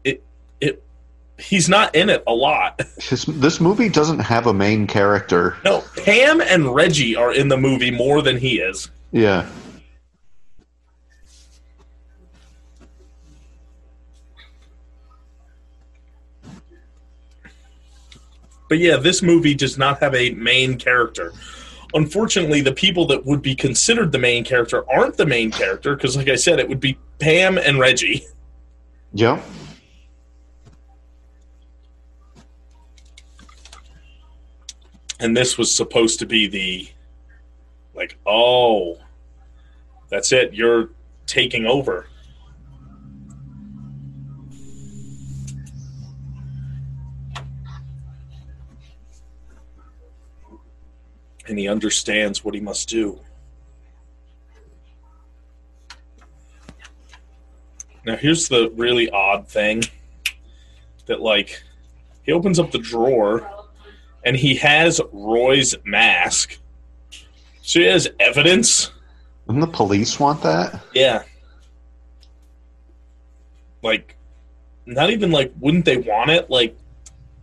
it it he's not in it a lot. His, this movie doesn't have a main character. No, Pam and Reggie are in the movie more than he is. Yeah. But yeah, this movie does not have a main character. Unfortunately, the people that would be considered the main character aren't the main character because, like I said, it would be Pam and Reggie. Yeah. And this was supposed to be the, like, oh, that's it. You're taking over. And he understands what he must do. Now, here's the really odd thing that, like, he opens up the drawer and he has Roy's mask. So he has evidence. Wouldn't the police want that? Yeah. Like, not even like, wouldn't they want it? Like,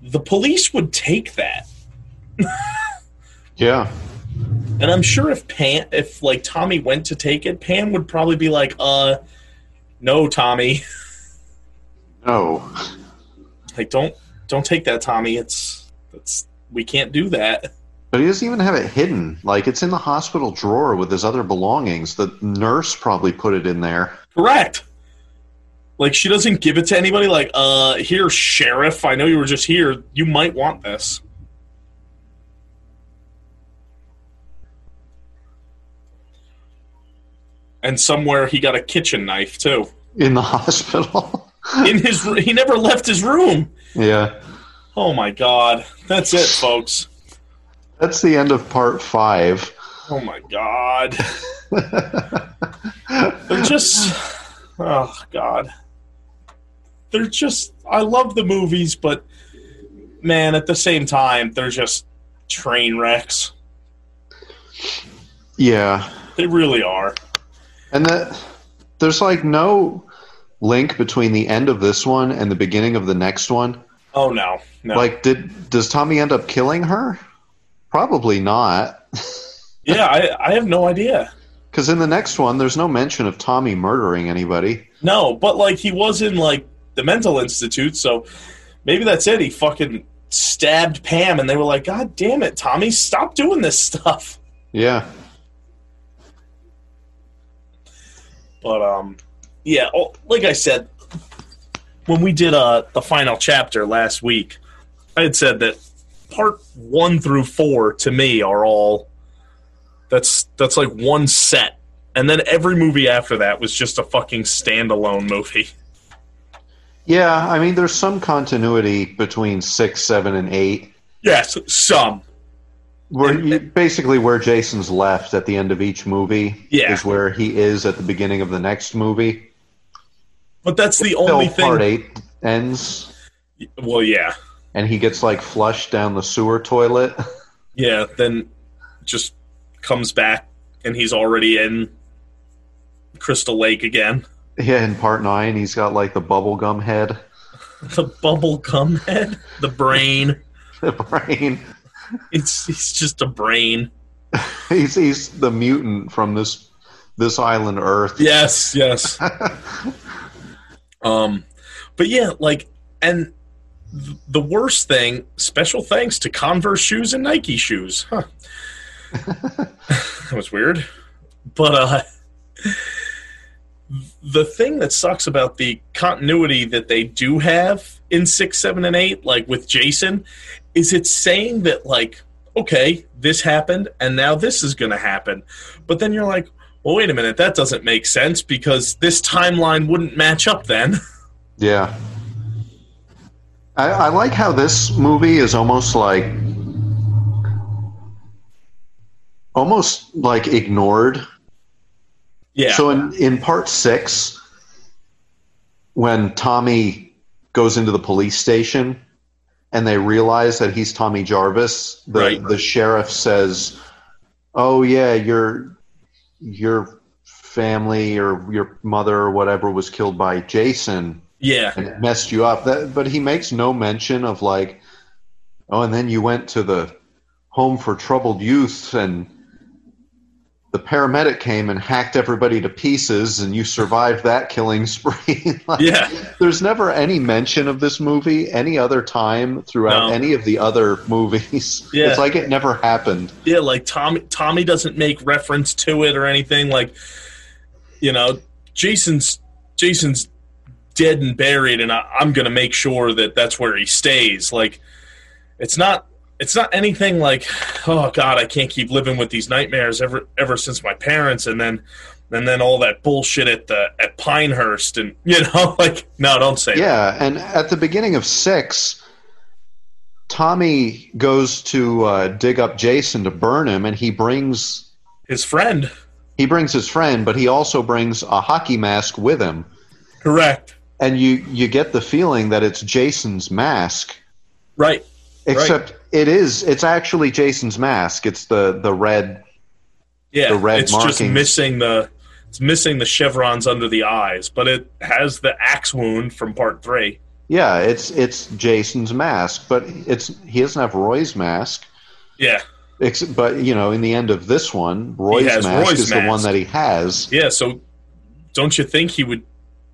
the police would take that. Yeah. And I'm sure if Pam, if like Tommy went to take it, Pam would probably be like, uh, no, Tommy. No. Like, don't, don't take that, Tommy. It's, it's, we can't do that. But he doesn't even have it hidden. Like it's in the hospital drawer with his other belongings. The nurse probably put it in there. Correct. Like she doesn't give it to anybody. Like, uh, here, sheriff. I know you were just here. You might want this. And somewhere he got a kitchen knife too. In the hospital. In his, he never left his room. yeah. Oh my god, that's it, folks. That's the end of part five. Oh my god, they're just, oh god, they're just. I love the movies, but man, at the same time, they're just train wrecks. yeah. They really are. And that there's like no link between the end of this one and the beginning of the next one? Oh no, no. Like, did does Tommy end up killing her? Probably not. yeah, I, I have no idea. Because in the next one, there's no mention of Tommy murdering anybody. No, but like he was in like the mental institute, so maybe that's it. He fucking stabbed Pam, and they were like, "God damn it, Tommy, stop doing this stuff." Yeah. But um, yeah, oh, like I said, when we did uh the final chapter last week, I had said that part one through four to me are all that's that's like one set, and then every movie after that was just a fucking standalone movie. Yeah, I mean, there's some continuity between six, seven, and eight. Yes, some. Where And- basically where Jason's left at the end of each movie Yeah. is where he is at the beginning of the next movie. But that's the Till only thing. part eight ends, Well, yeah, and he gets like flushed down the sewer toilet. yeah. Then just comes back, and he's already in Crystal Lake again. yeah, in part nine, he's got like the bubblegum head, The bubble gum head, the brain. the brain. It's he's just a brain. He's he's the mutant from this this island Earth. Yes, yes. um, but yeah, like, and th- the worst thing. Special thanks to Converse shoes and Nike shoes. Huh. that was weird, but uh, the thing that sucks about the continuity that they do have in six, seven, and eight, like with Jason, is it's saying that like, okay, this happened, and now this is going to happen, but then you're like well, wait a minute, that doesn't make sense because this timeline wouldn't match up then. Yeah. I, I like how this movie is almost like almost like ignored. yeah. So in, in part six, when Tommy goes into the police station and they realize that he's Tommy Jarvis, the, Right. the sheriff says, Oh yeah, your your family or your mother or whatever was killed by Jason yeah. and it messed you up. That, but he makes no mention of like, oh, and then you went to the home for troubled youth, and the paramedic came and hacked everybody to pieces, and you survived that killing spree. Like, Yeah. There's never any mention of this movie any other time throughout No. any of the other movies. Yeah. It's like it never happened. Yeah, like Tommy Tommy doesn't make reference to it or anything. Like, you know, Jason's Jason's dead and buried, and I, I'm gonna make sure that that's where he stays. Like, it's not it's not anything like, oh God, I can't keep living with these nightmares ever ever since my parents, and then and then all that bullshit at the at Pinehurst, and you know, like, no, don't say that. Yeah, and at the beginning of six, Tommy goes to uh, dig up Jason to burn him, and he brings His friend, he brings his friend, but he also brings a hockey mask with him, correct, and you you get the feeling that it's Jason's mask, right? except it is it's actually Jason's mask. It's the the red. Yeah, the red it's just missing the it's missing the chevrons under the eyes, but it has the axe wound from part three. Yeah, it's it's Jason's mask, but it's he doesn't have Roy's mask. Yeah, Ex- but you know, in the end of this one, Roy's mask Roy's is the one that he has. yeah. So, don't you think he would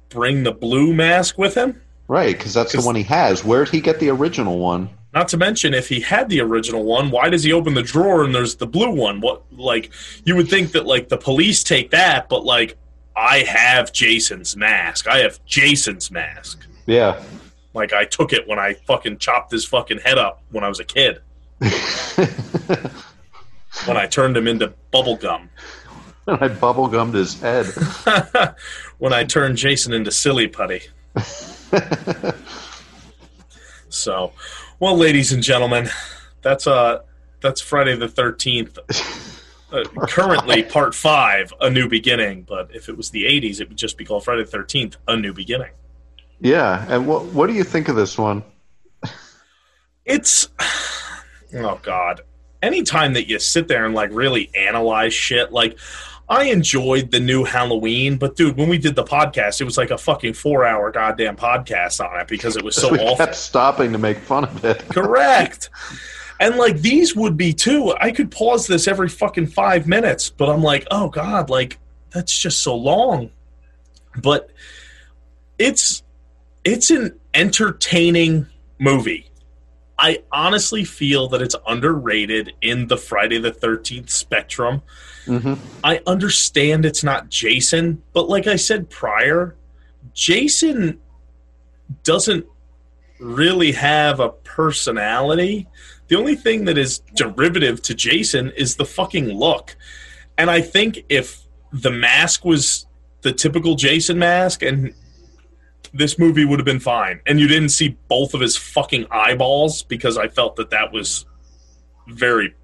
bring the blue mask with him? Right, because that's the one he has. Where'd he get the original one? Not to mention, if he had the original one, why does he open the drawer and there's the blue one? What like you would think that like the police take that, but like I have Jason's mask. I have Jason's mask. Yeah. Like I took it when I fucking chopped his fucking head up when I was a kid. when I turned him into bubblegum. When I bubblegummed his head. when I turned Jason into silly putty. so, well, ladies and gentlemen, that's uh that's Friday the Thirteenth. Uh, currently, part five, a new beginning. But if it was the '80s, it would just be called Friday the Thirteenth, a new beginning. yeah, and what what do you think of this one? It's oh god. Anytime that you sit there and like really analyze shit, like I enjoyed the new Halloween, but dude, when we did the podcast, it was like a fucking four hour goddamn podcast on it because it was so we awful. kept stopping to make fun of it. Correct. And like these would be too. I could pause this every fucking five minutes, but I'm like, oh god, like that's just so long. But it's it's an entertaining movie. I honestly feel that it's underrated in the Friday the 13th spectrum. hmm I understand it's not Jason, but like I said prior, Jason doesn't really have a personality. The only thing that is derivative to Jason is the fucking look. And I think if the mask was the typical Jason mask and this movie would have been fine and you didn't see both of his fucking eyeballs because I felt that that was very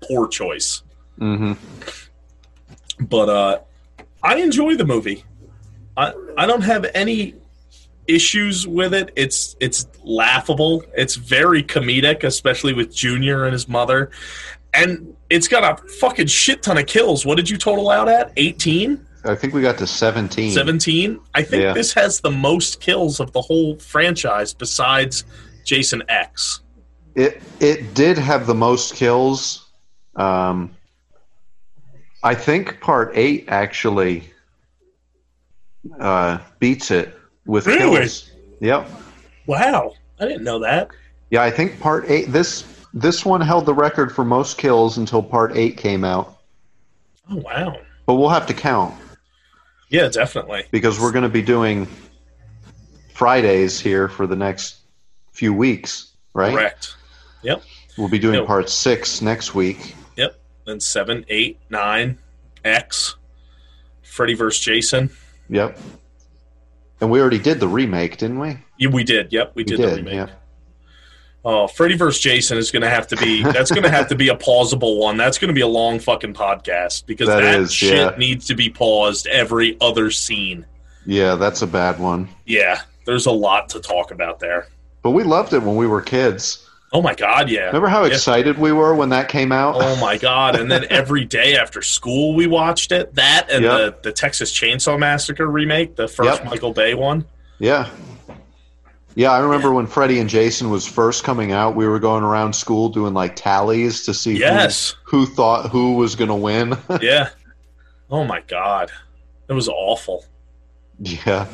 poor choice hmm but uh, I enjoy the movie. I I don't have any issues with it. It's it's laughable. It's very comedic, especially with Junior and his mother, and it's got a fucking shit ton of kills. What did you total out at? 18? I think we got to 17. 17? I think Yeah. this has the most kills of the whole franchise besides Jason X. It it did have the most kills. Um, I think part eight actually uh, beats it with Really? kills. Yep. Wow, I didn't know that. Yeah, I think part eight. This this one held the record for most kills until part eight came out. Oh wow. But we'll have to count Yeah, definitely. because we're going to be doing Fridays here for the next few weeks, right? Correct. Yep. We'll be doing part six next week. Yep. Then seven, eight, nine, X, Freddy vs. Jason. Yep. And we already did the remake, didn't we? Yeah, we did. Yep, we We did, the remake. Yeah. Oh, Freddy vs. Jason is going to have to be. That's going to have to be a pausable one. That's going to be a long fucking podcast because That that, is, shit yeah. needs to be paused every other scene. Yeah, that's a bad one. Yeah, there's a lot to talk about there. But we loved it when we were kids. Oh my god, yeah. Remember how Yeah. excited we were when that came out? Oh my god! And then every day after school, we watched it. That and Yep. the the Texas Chainsaw Massacre remake, the first Yep. Michael Bay one. Yeah. Yeah, I remember when Freddy and Jason was first coming out, we were going around school doing like tallies to see who- Yes. who, thought who was going to win. yeah. Oh my god, it was awful. yeah.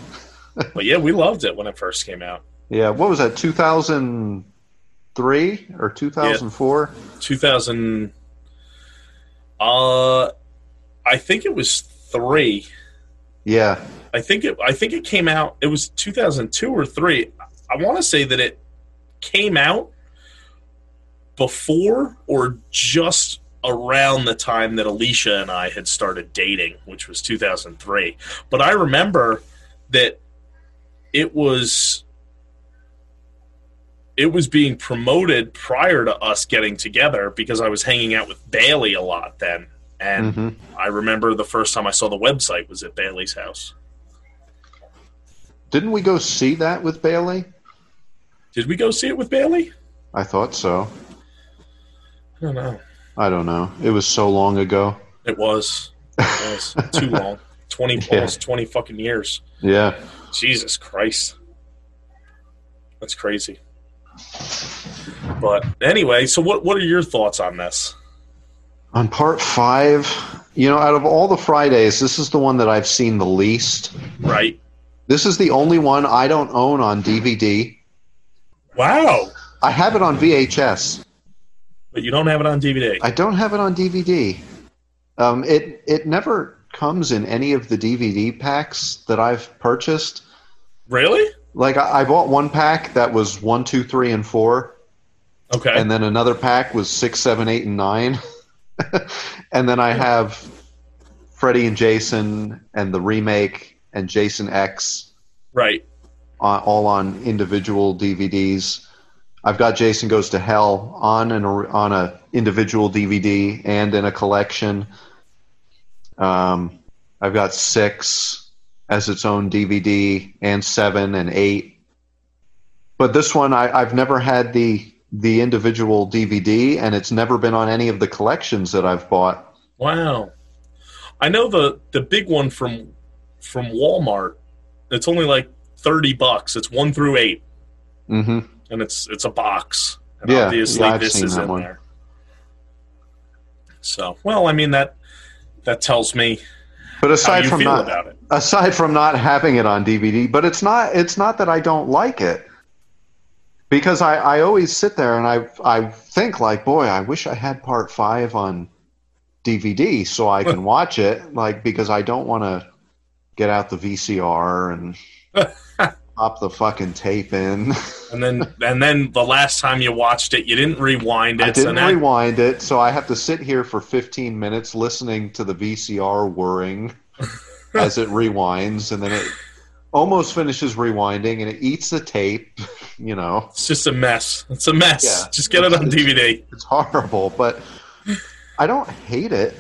But yeah, we loved it when it first came out. Yeah, what was that? 2003 or 2004? 2000 uh I think it was 3. Yeah. I think it I think it came out it was 2002 or 3. I want to say that it came out before or just around the time that Alicia and I had started dating, which was 2003. But I remember that it was it was being promoted prior to us getting together because I was hanging out with Bailey a lot then. And hmm I remember the first time I saw the website was at Bailey's house. Didn't we go see that with Bailey? Did we go see it with Bailey? I thought so. I don't know. I don't know. It was so long ago. It was. It was too long. Twenty Yeah. almost twenty fucking years. Yeah. Jesus Christ. That's crazy. But anyway, so what what are your thoughts on this? On part five, you know, out of all the Fridays, this is the one that I've seen the least. Right. This is the only one I don't own on DVD. Wow. I have it on VHS. But you don't have it on DVD. I don't have it on DVD. Um, it it never comes in any of the DVD packs that I've purchased. really? Like I, I bought one pack that was one, two, three, and four, Okay. and then another pack was six, seven, eight, and nine, and then I have Freddy and Jason and the remake and Jason X right. All on individual DVDs. I've got Jason Goes to Hell on an on a individual DVD and in a collection. Um, I've got six as its own DVD and seven and eight. But this one, I, I've never had the the individual DVD, and it's never been on any of the collections that I've bought. Wow. I know the the big one from from Walmart. It's only like thirty bucks. It's one through eight, hmm and it's it's a box. And Yeah, obviously yeah, this is in one. there. So, well, I mean that that tells me But aside you from feel not about it. aside from not having it on DVD, but it's not it's not that I don't like it. Because I, I always sit there and I I think like, boy, I wish I had part five on DVD so I can watch it. Like because I don't want to get out the VCR and pop the fucking tape in. And then and then the last time you watched it, you didn't rewind it. I didn't that- rewind it, so I have to sit here for 15 minutes listening to the VCR whirring as it rewinds, and then it almost finishes rewinding, and it eats the tape. You know, it's just a mess. It's a mess. Yeah. Just get it on It's- DVD. it's horrible, but I don't hate it.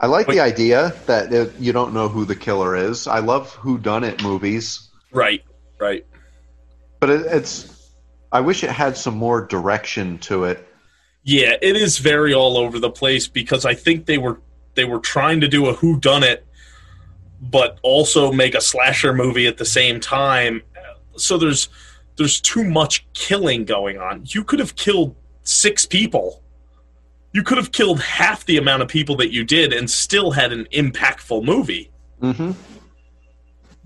I like Wait. the idea that it, you don't know who the killer is. I love who done it movies, Right. Right. but it, it's. I wish it had some more direction to it. Yeah, it is very all over the place because I think they were they were trying to do a who done it but also make a slasher movie at the same time. So there's there's too much killing going on. You could have killed 6 people. You could have killed half the amount of people that you did and still had an impactful movie. Mm-hmm.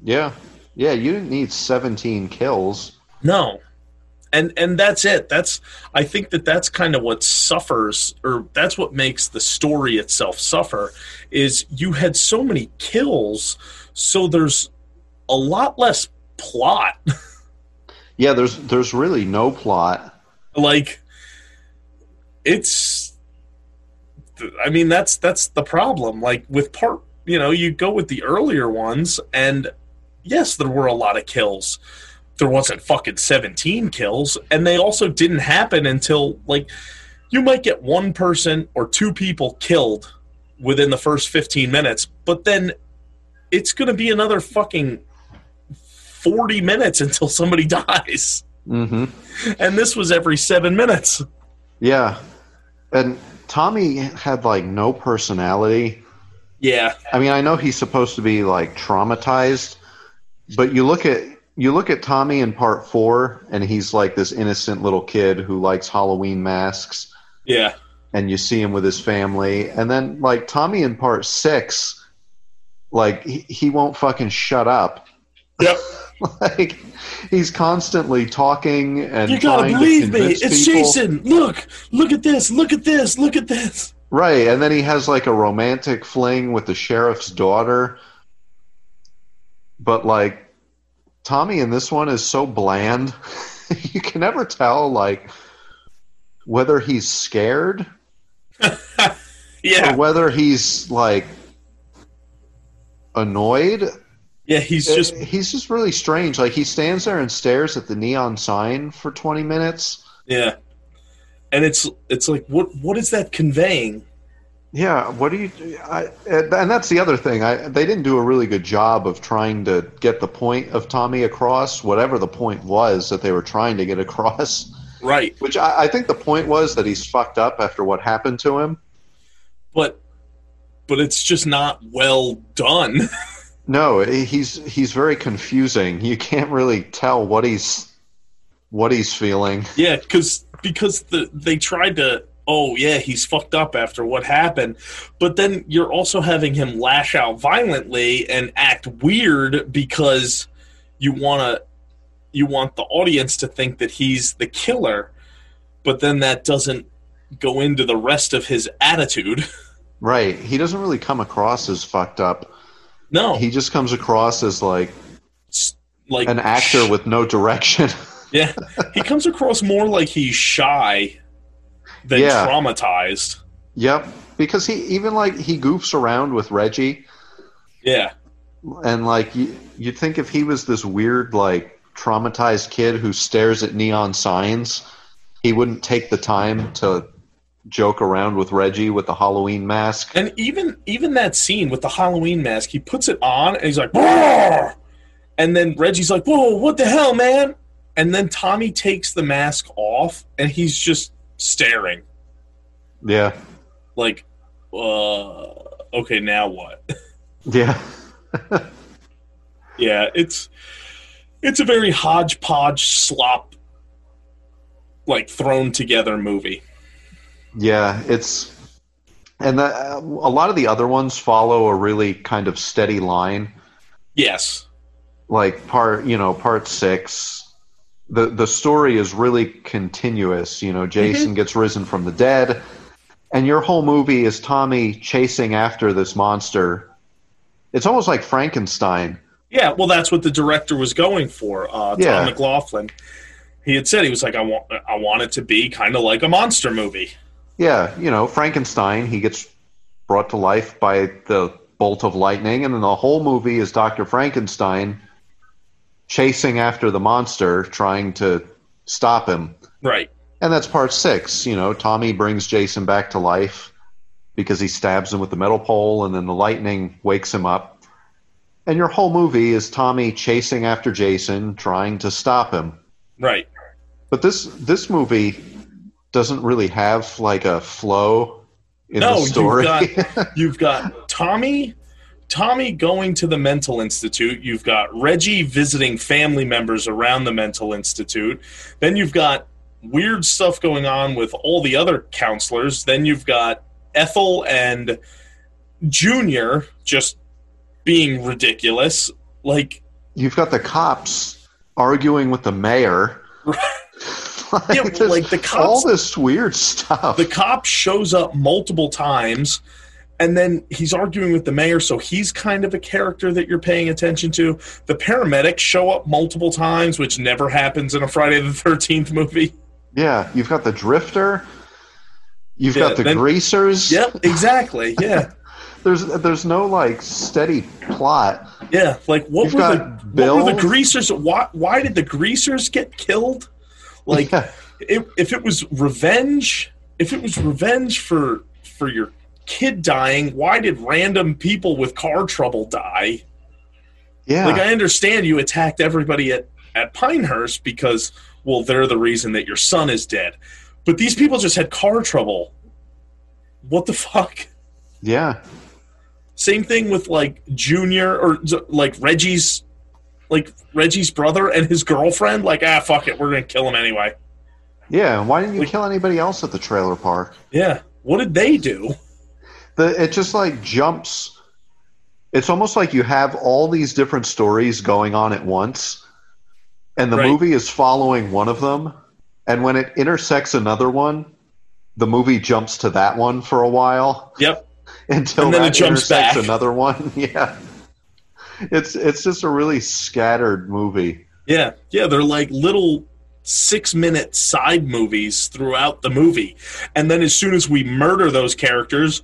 Yeah, yeah. You didn't need 17 kills. No. And and that's it. That's I think that that's kind of what suffers or that's what makes the story itself suffer is you had so many kills so there's a lot less plot. Yeah, there's there's really no plot. like it's I mean that's that's the problem. Like with part, you know, you go with the earlier ones and yes, there were a lot of kills. There wasn't fucking 17 kills and they also didn't happen until like you might get one person or two people killed within the first 15 minutes, but then it's going to be another fucking 40 minutes until somebody dies. Mm-hmm. And this was every 7 minutes. Yeah, and Tommy had like no personality. Yeah. I mean, I know he's supposed to be like traumatized, but you look at you look at Tommy in part four, and he's like this innocent little kid who likes Halloween masks, Yeah. and you see him with his family, and then like Tommy in part six, like he, he won't fucking shut up. Yep. like he's constantly talking and You gotta believe me. It's people. Jason. Look. Look at this. Look at this. Look at this. Right, and then he has like a romantic fling with the sheriff's daughter. But like Tommy in this one is so bland. you can never tell like whether he's scared yeah or Yeah. whether he's like annoyed. Yeah, he's just he's just really strange. Like he stands there and stares at the neon sign for 20 minutes. yeah. And it's it's like what what is that conveying? Yeah, what do you? I, and that's the other thing. I, they didn't do a really good job of trying to get the point of Tommy across, whatever the point was that they were trying to get across. Right. Which I, I think the point was that he's fucked up after what happened to him. But but it's just not well done. No, he's he's very confusing. You can't really tell what he's what he's feeling. yeah, cuz because the they tried to oh yeah, he's fucked up after what happened. But then you're also having him lash out violently and act weird because you want to you want the audience to think that he's the killer. But then that doesn't go into the rest of his attitude. Right. He doesn't really come across as fucked up. No, He just comes across as like like an actor with no direction. Yeah, he comes across more like he's shy than Yeah. traumatized. yep. Because he even like he goofs around with Reggie. Yeah, and like you, you'd think if he was this weird like traumatized kid who stares at neon signs he wouldn't take the time to joke around with reggie with the halloween mask and even even that scene with the Halloween mask, he puts it on and he's like, "Roar!" and then Reggie's like, "Whoa, what the hell, man?" And then Tommy takes the mask off and he's just staring, yeah like, uh, okay, now what? Yeah. yeah, it's it's a very hodgepodge slop like thrown together movie. Yeah, it's and the, a lot of the other ones follow a really kind of steady line. Yes. Like part, you know, part 6 the the story is really continuous, you know, Jason gets risen from the dead and your whole movie is Tommy chasing after this monster. It's almost like Frankenstein. Yeah, well, that's what the director was going for. Uh, Tom Yeah. McLoughlin. He had said he was like, I want, I want it to be kind of like a monster movie. Yeah, you know, Frankenstein, he gets brought to life by the bolt of lightning, and then the whole movie is Dr. Frankenstein chasing after the monster, trying to stop him. Right. And that's part six. You know, Tommy brings Jason back to life because he stabs him with the metal pole, and then the lightning wakes him up. And your whole movie is Tommy chasing after Jason, trying to stop him. Right. But this this movie doesn't really have like a flow in no, the you've story. got you've got Tommy Tommy going to the mental institute. You've got Reggie visiting family members around the mental institute. Then you've got weird stuff going on with all the other counselors. Then you've got Ethel and Junior just being ridiculous. Like You've got the cops arguing with the mayor. like, Yeah, like, the cops- all this weird stuff. the cop shows up multiple times and then he's arguing with the mayor so he's kind of a character that you're paying attention to the paramedics show up multiple times which never happens in a friday the 13th movie yeah, you've got the drifter. You've Yeah, got the then- greasers. yep exactly yeah There's there's no like steady plot. yeah like what You've were, the, what were the greasers why, why did the greasers get killed like if, if it was revenge if it was revenge for for your kid dying why did random people with car trouble die Yeah. Like I understand you attacked everybody at at Pinehurst because well they're the reason that your son is dead. But these people just had car trouble. What the fuck? yeah. Same thing with like Junior or like Reggie's like Reggie's brother and his girlfriend like ah fuck it, we're to kill him anyway. Yeah. Why didn't you Like- kill anybody else at the trailer park? Yeah. What did they do? the it just like jumps it's almost like you have all these different stories going on at once and the Right. movie is following one of them and when it intersects another one the movie jumps to that one for a while Yep. until And then it jumps intersects back. another one yeah it's it's just a really scattered movie Yeah, yeah, they're like little six minute side movies throughout the movie. And then as soon as we murder those characters,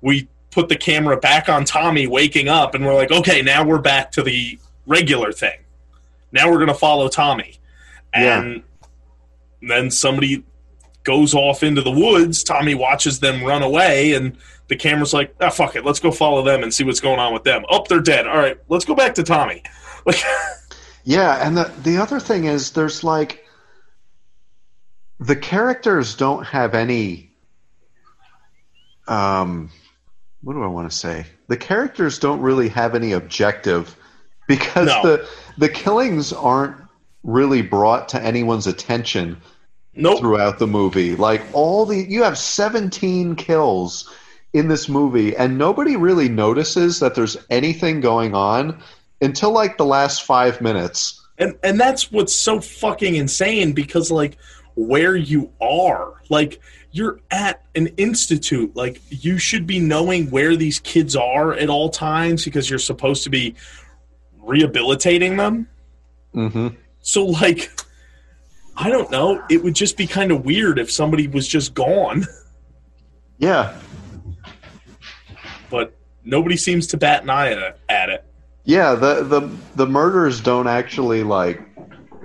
we put the camera back on Tommy waking up and we're like, okay, now we're back to the regular thing. Now we're going to follow Tommy. And then somebody goes off into the woods. Tommy watches them run away and the camera's like, ah, fuck it. Let's go follow them and see what's going on with them. Oh, they're dead. All right, let's go back to Tommy. Like, Yeah, and the the other thing is there's like the characters don't have any um what do I want to say? The characters don't really have any objective because No. the the killings aren't really brought to anyone's attention nope. throughout the movie. Like all the you have 17 kills in this movie and nobody really notices that there's anything going on until like the last 5 minutes. and and that's what's so fucking insane because like where you are like you're at an institute like you should be knowing where these kids are at all times because you're supposed to be rehabilitating them Mhm. so like i don't know it would just be kind of weird if somebody was just gone Yeah. But nobody seems to bat an eye at it. Yeah, the, the the murders don't actually like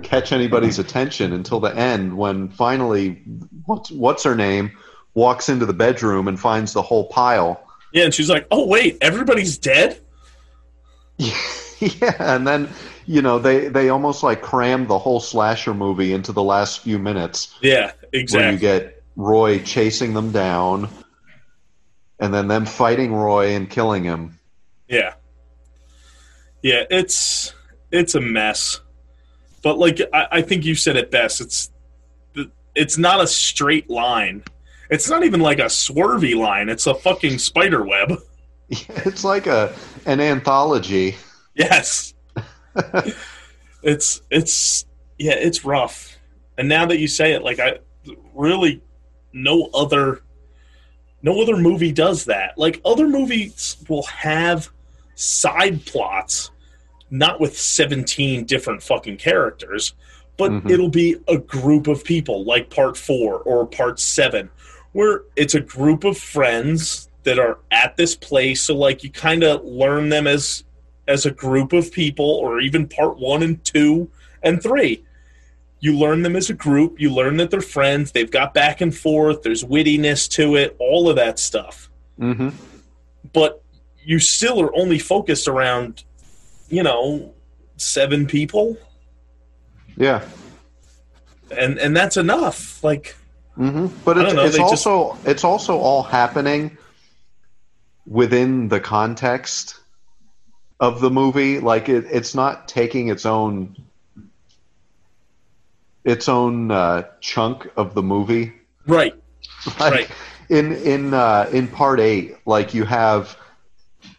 catch anybody's attention until the end when finally what's what's her name walks into the bedroom and finds the whole pile. yeah and she's like oh wait everybody's dead yeah, and then you know they they almost like crammed the whole slasher movie into the last few minutes yeah exactly. where you get Roy chasing them down and then them fighting Roy and killing him. Yeah. Yeah, it's it's a mess. But like I, I think you said it best. It's it's not a straight line. It's not even like a swervy line. It's a fucking spider web. It's like a an anthology. Yes. it's it's yeah, it's rough. And now that you say it, like I really no other no other movie does that. Like other movies will have side plots, not with 17 different fucking characters, but Mhm. it'll be a group of people, like part four or part seven, where it's a group of friends that are at this place. So like you kind of learn them as as a group of people, or even part one and two and three. You learn them as a group. You learn that they're friends. They've got back and forth. There's wittiness to it. All of that stuff hmm but you still are only focused around, you know, seven people, Yeah. and and that's enough. Like, hmm But it's, know, it's they just- also it's also all happening within the context of the movie. Like it, it's not taking its own its own uh, chunk of the movie. right, Like, Right. In in uh, in part eight, like you have,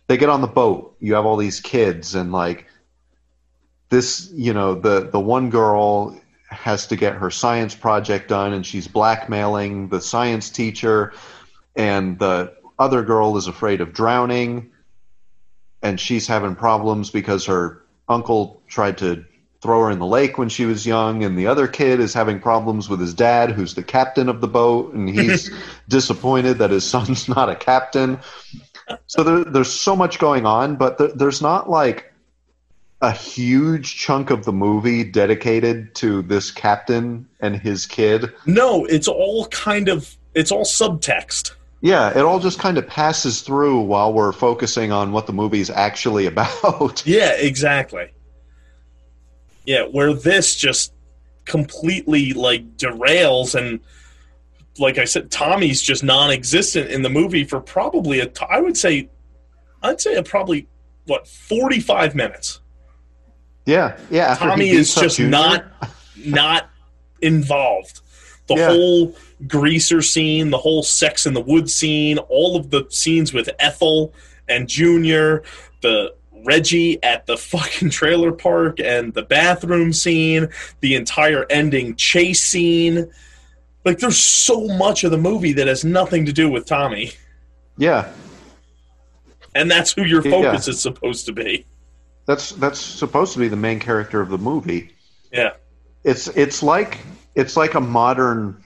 they get on the boat. You have all these kids, and like this, you know, the the one girl has to get her science project done, and she's blackmailing the science teacher, and the other girl is afraid of drowning, and she's having problems because her uncle tried to throw her in the lake when she was young, and the other kid is having problems with his dad, who's the captain of the boat, and he's disappointed that his son's not a captain. So there, there's so much going on, but there, there's not like a huge chunk of the movie dedicated to this captain and his kid. no, it's all kind of it's all subtext. Yeah, it all just kind of passes through while we're focusing on what the movie's actually about. Yeah, exactly. Yeah, where this just completely like derails and like I said, Tommy's just non-existent in the movie for probably a t- I would say I'd say a probably what 45 minutes. yeah, yeah. Tommy is just Junior. not not involved. The Yeah. whole greaser scene, the whole sex in the wood scene, all of the scenes with Ethel and Junior, the Reggie at the fucking trailer park and the bathroom scene, the entire ending chase scene. Like there's so much of the movie that has nothing to do with Tommy. Yeah, And that's who your Yeah. focus is supposed to be. that's that's supposed to be the main character of the movie. Yeah. It's it's like it's like a modern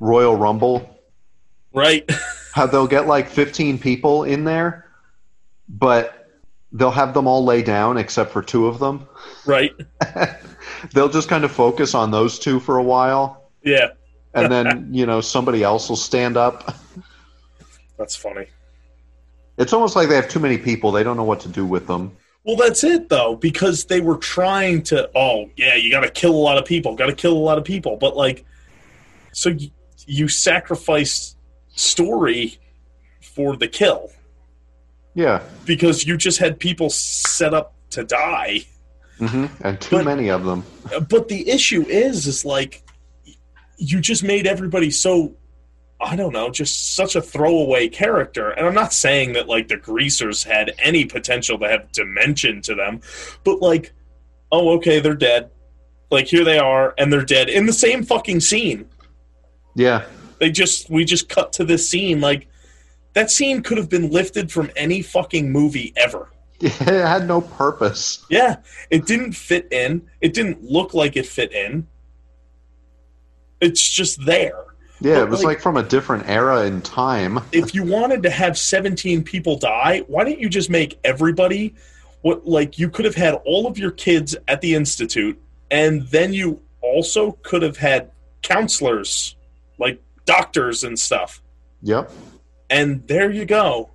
Royal Rumble Right? how they'll get like 15 people in there, but they'll have them all lay down except for two of them. right? they'll just kind of focus on those two for a while, Yeah. and then you know somebody else will stand up. That's funny. It's almost like they have too many people; they don't know what to do with them. Well, that's it though, because they were trying to. Oh, yeah, you got to kill a lot of people. Got to kill a lot of people. But like, so you, you sacrifice story for the kill Yeah, because you just had people set up to die. hmm and too But- many of them. But the issue is, is like, you just made everybody so. I don't know, just such a throwaway character. And I'm not saying that like the greasers had any potential to have dimension to them, but like, oh, okay, they're dead. Like here they are, and they're dead in the same fucking scene. Yeah, They just we just cut to this scene. Like that scene could have been lifted from any fucking movie ever. it had no purpose. Yeah, it didn't fit in. It didn't look like it fit in. It's just there. Yeah, But, it was like- like from a different era in time. if you wanted to have 17 people die, why didn't you just make everybody what like you could have had all of your kids at the institute and then you also could have had counselors like doctors and stuff. Yep. And there you go.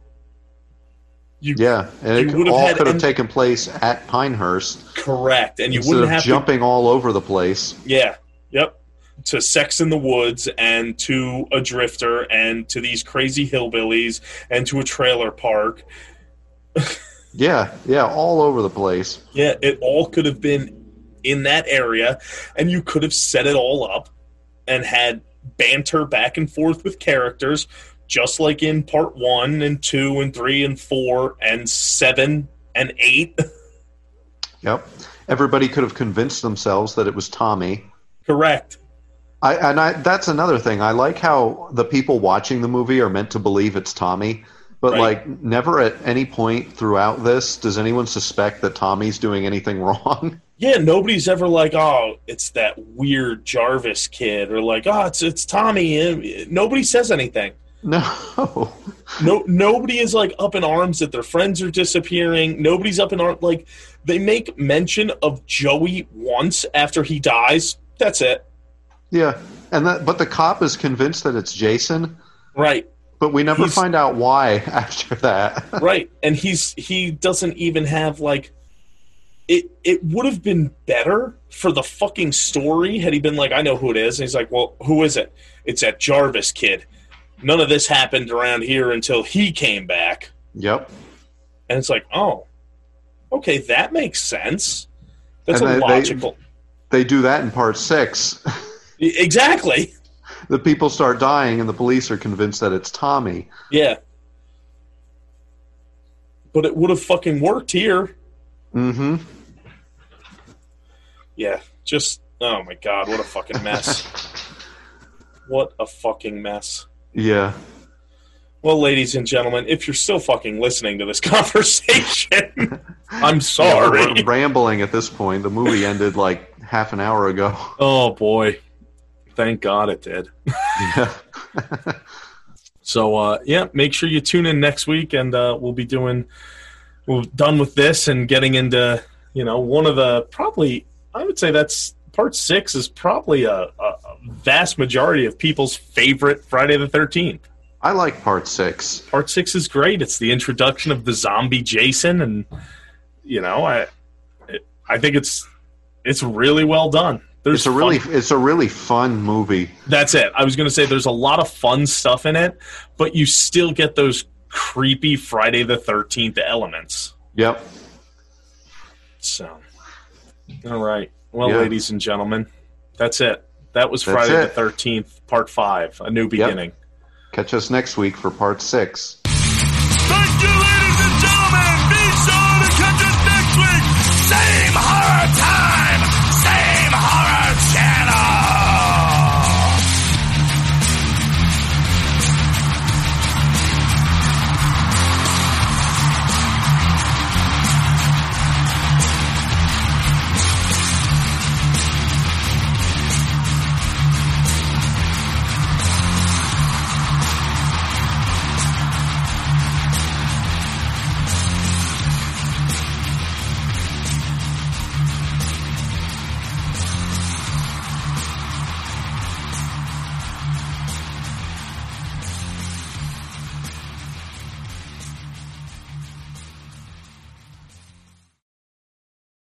You Yeah, and it would have all had could have en- taken place at Pinehurst correct and you wouldn't have to jumping all over the place. Yeah. Yep. to Sex in the Woods and to a drifter and to these crazy hillbillies and to a trailer park. Yeah, yeah, all over the place. Yeah, it all could have been in that area, and you could have set it all up and had banter back and forth with characters, just like in part one and two and three and four and seven and eight. Yep. Everybody could have convinced themselves that it was Tommy. Correct. I and I that's another thing. I like how the people watching the movie are meant to believe it's Tommy, but Right. like never at any point throughout this does anyone suspect that Tommy's doing anything wrong. Yeah, nobody's ever like, oh, it's that weird Jarvis kid, or like, oh, it's it's Tommy. Nobody says anything. No. No, nobody is like up in arms that their friends are disappearing. Nobody's up in arms. Like they make mention of Joey once after he dies. That's it. Yeah. And that but the cop is convinced that it's Jason, Right. but we never He's- find out why after that. right and he's he doesn't even have like it it would have been better for the fucking story had he been like i know who it is and he's like well who is it it's that jarvis kid none of this happened around here until he came back yep. and it's like oh okay that makes sense that's And a they- they- logical They do that in part 6. E- exactly the people start dying and the police are convinced that it's Tommy. yeah but it would have fucking worked here Mm Mhm. Yeah, just oh my god, what a fucking mess. what a fucking mess. Yeah. Well, ladies and gentlemen, if you're still fucking listening to this conversation, I'm Yeah, sorry. we're rambling at this point. The movie ended like half an hour ago. oh boy. Thank God it did. Yeah. So uh yeah, make sure you tune in next week and uh we'll be doing we're done with this and getting into, you know, one of the probably I would say that's part 6 is probably a, a, vast majority of people's favorite Friday the 13th. I like part six. part six is great. It's the introduction of the zombie Jason, and you know, I, it, I think it's it's really well done. There's It's a really fun- it's a really fun movie. that's it. I was going to say there's a lot of fun stuff in it, but you still get those creepy Friday the Thirteenth elements. Yep. So, all right, well, Yeah. ladies and gentlemen, that's it. That was Friday the. Thirteenth, Part Five, a new beginning. Catch us next week for part six. Thank you, ladies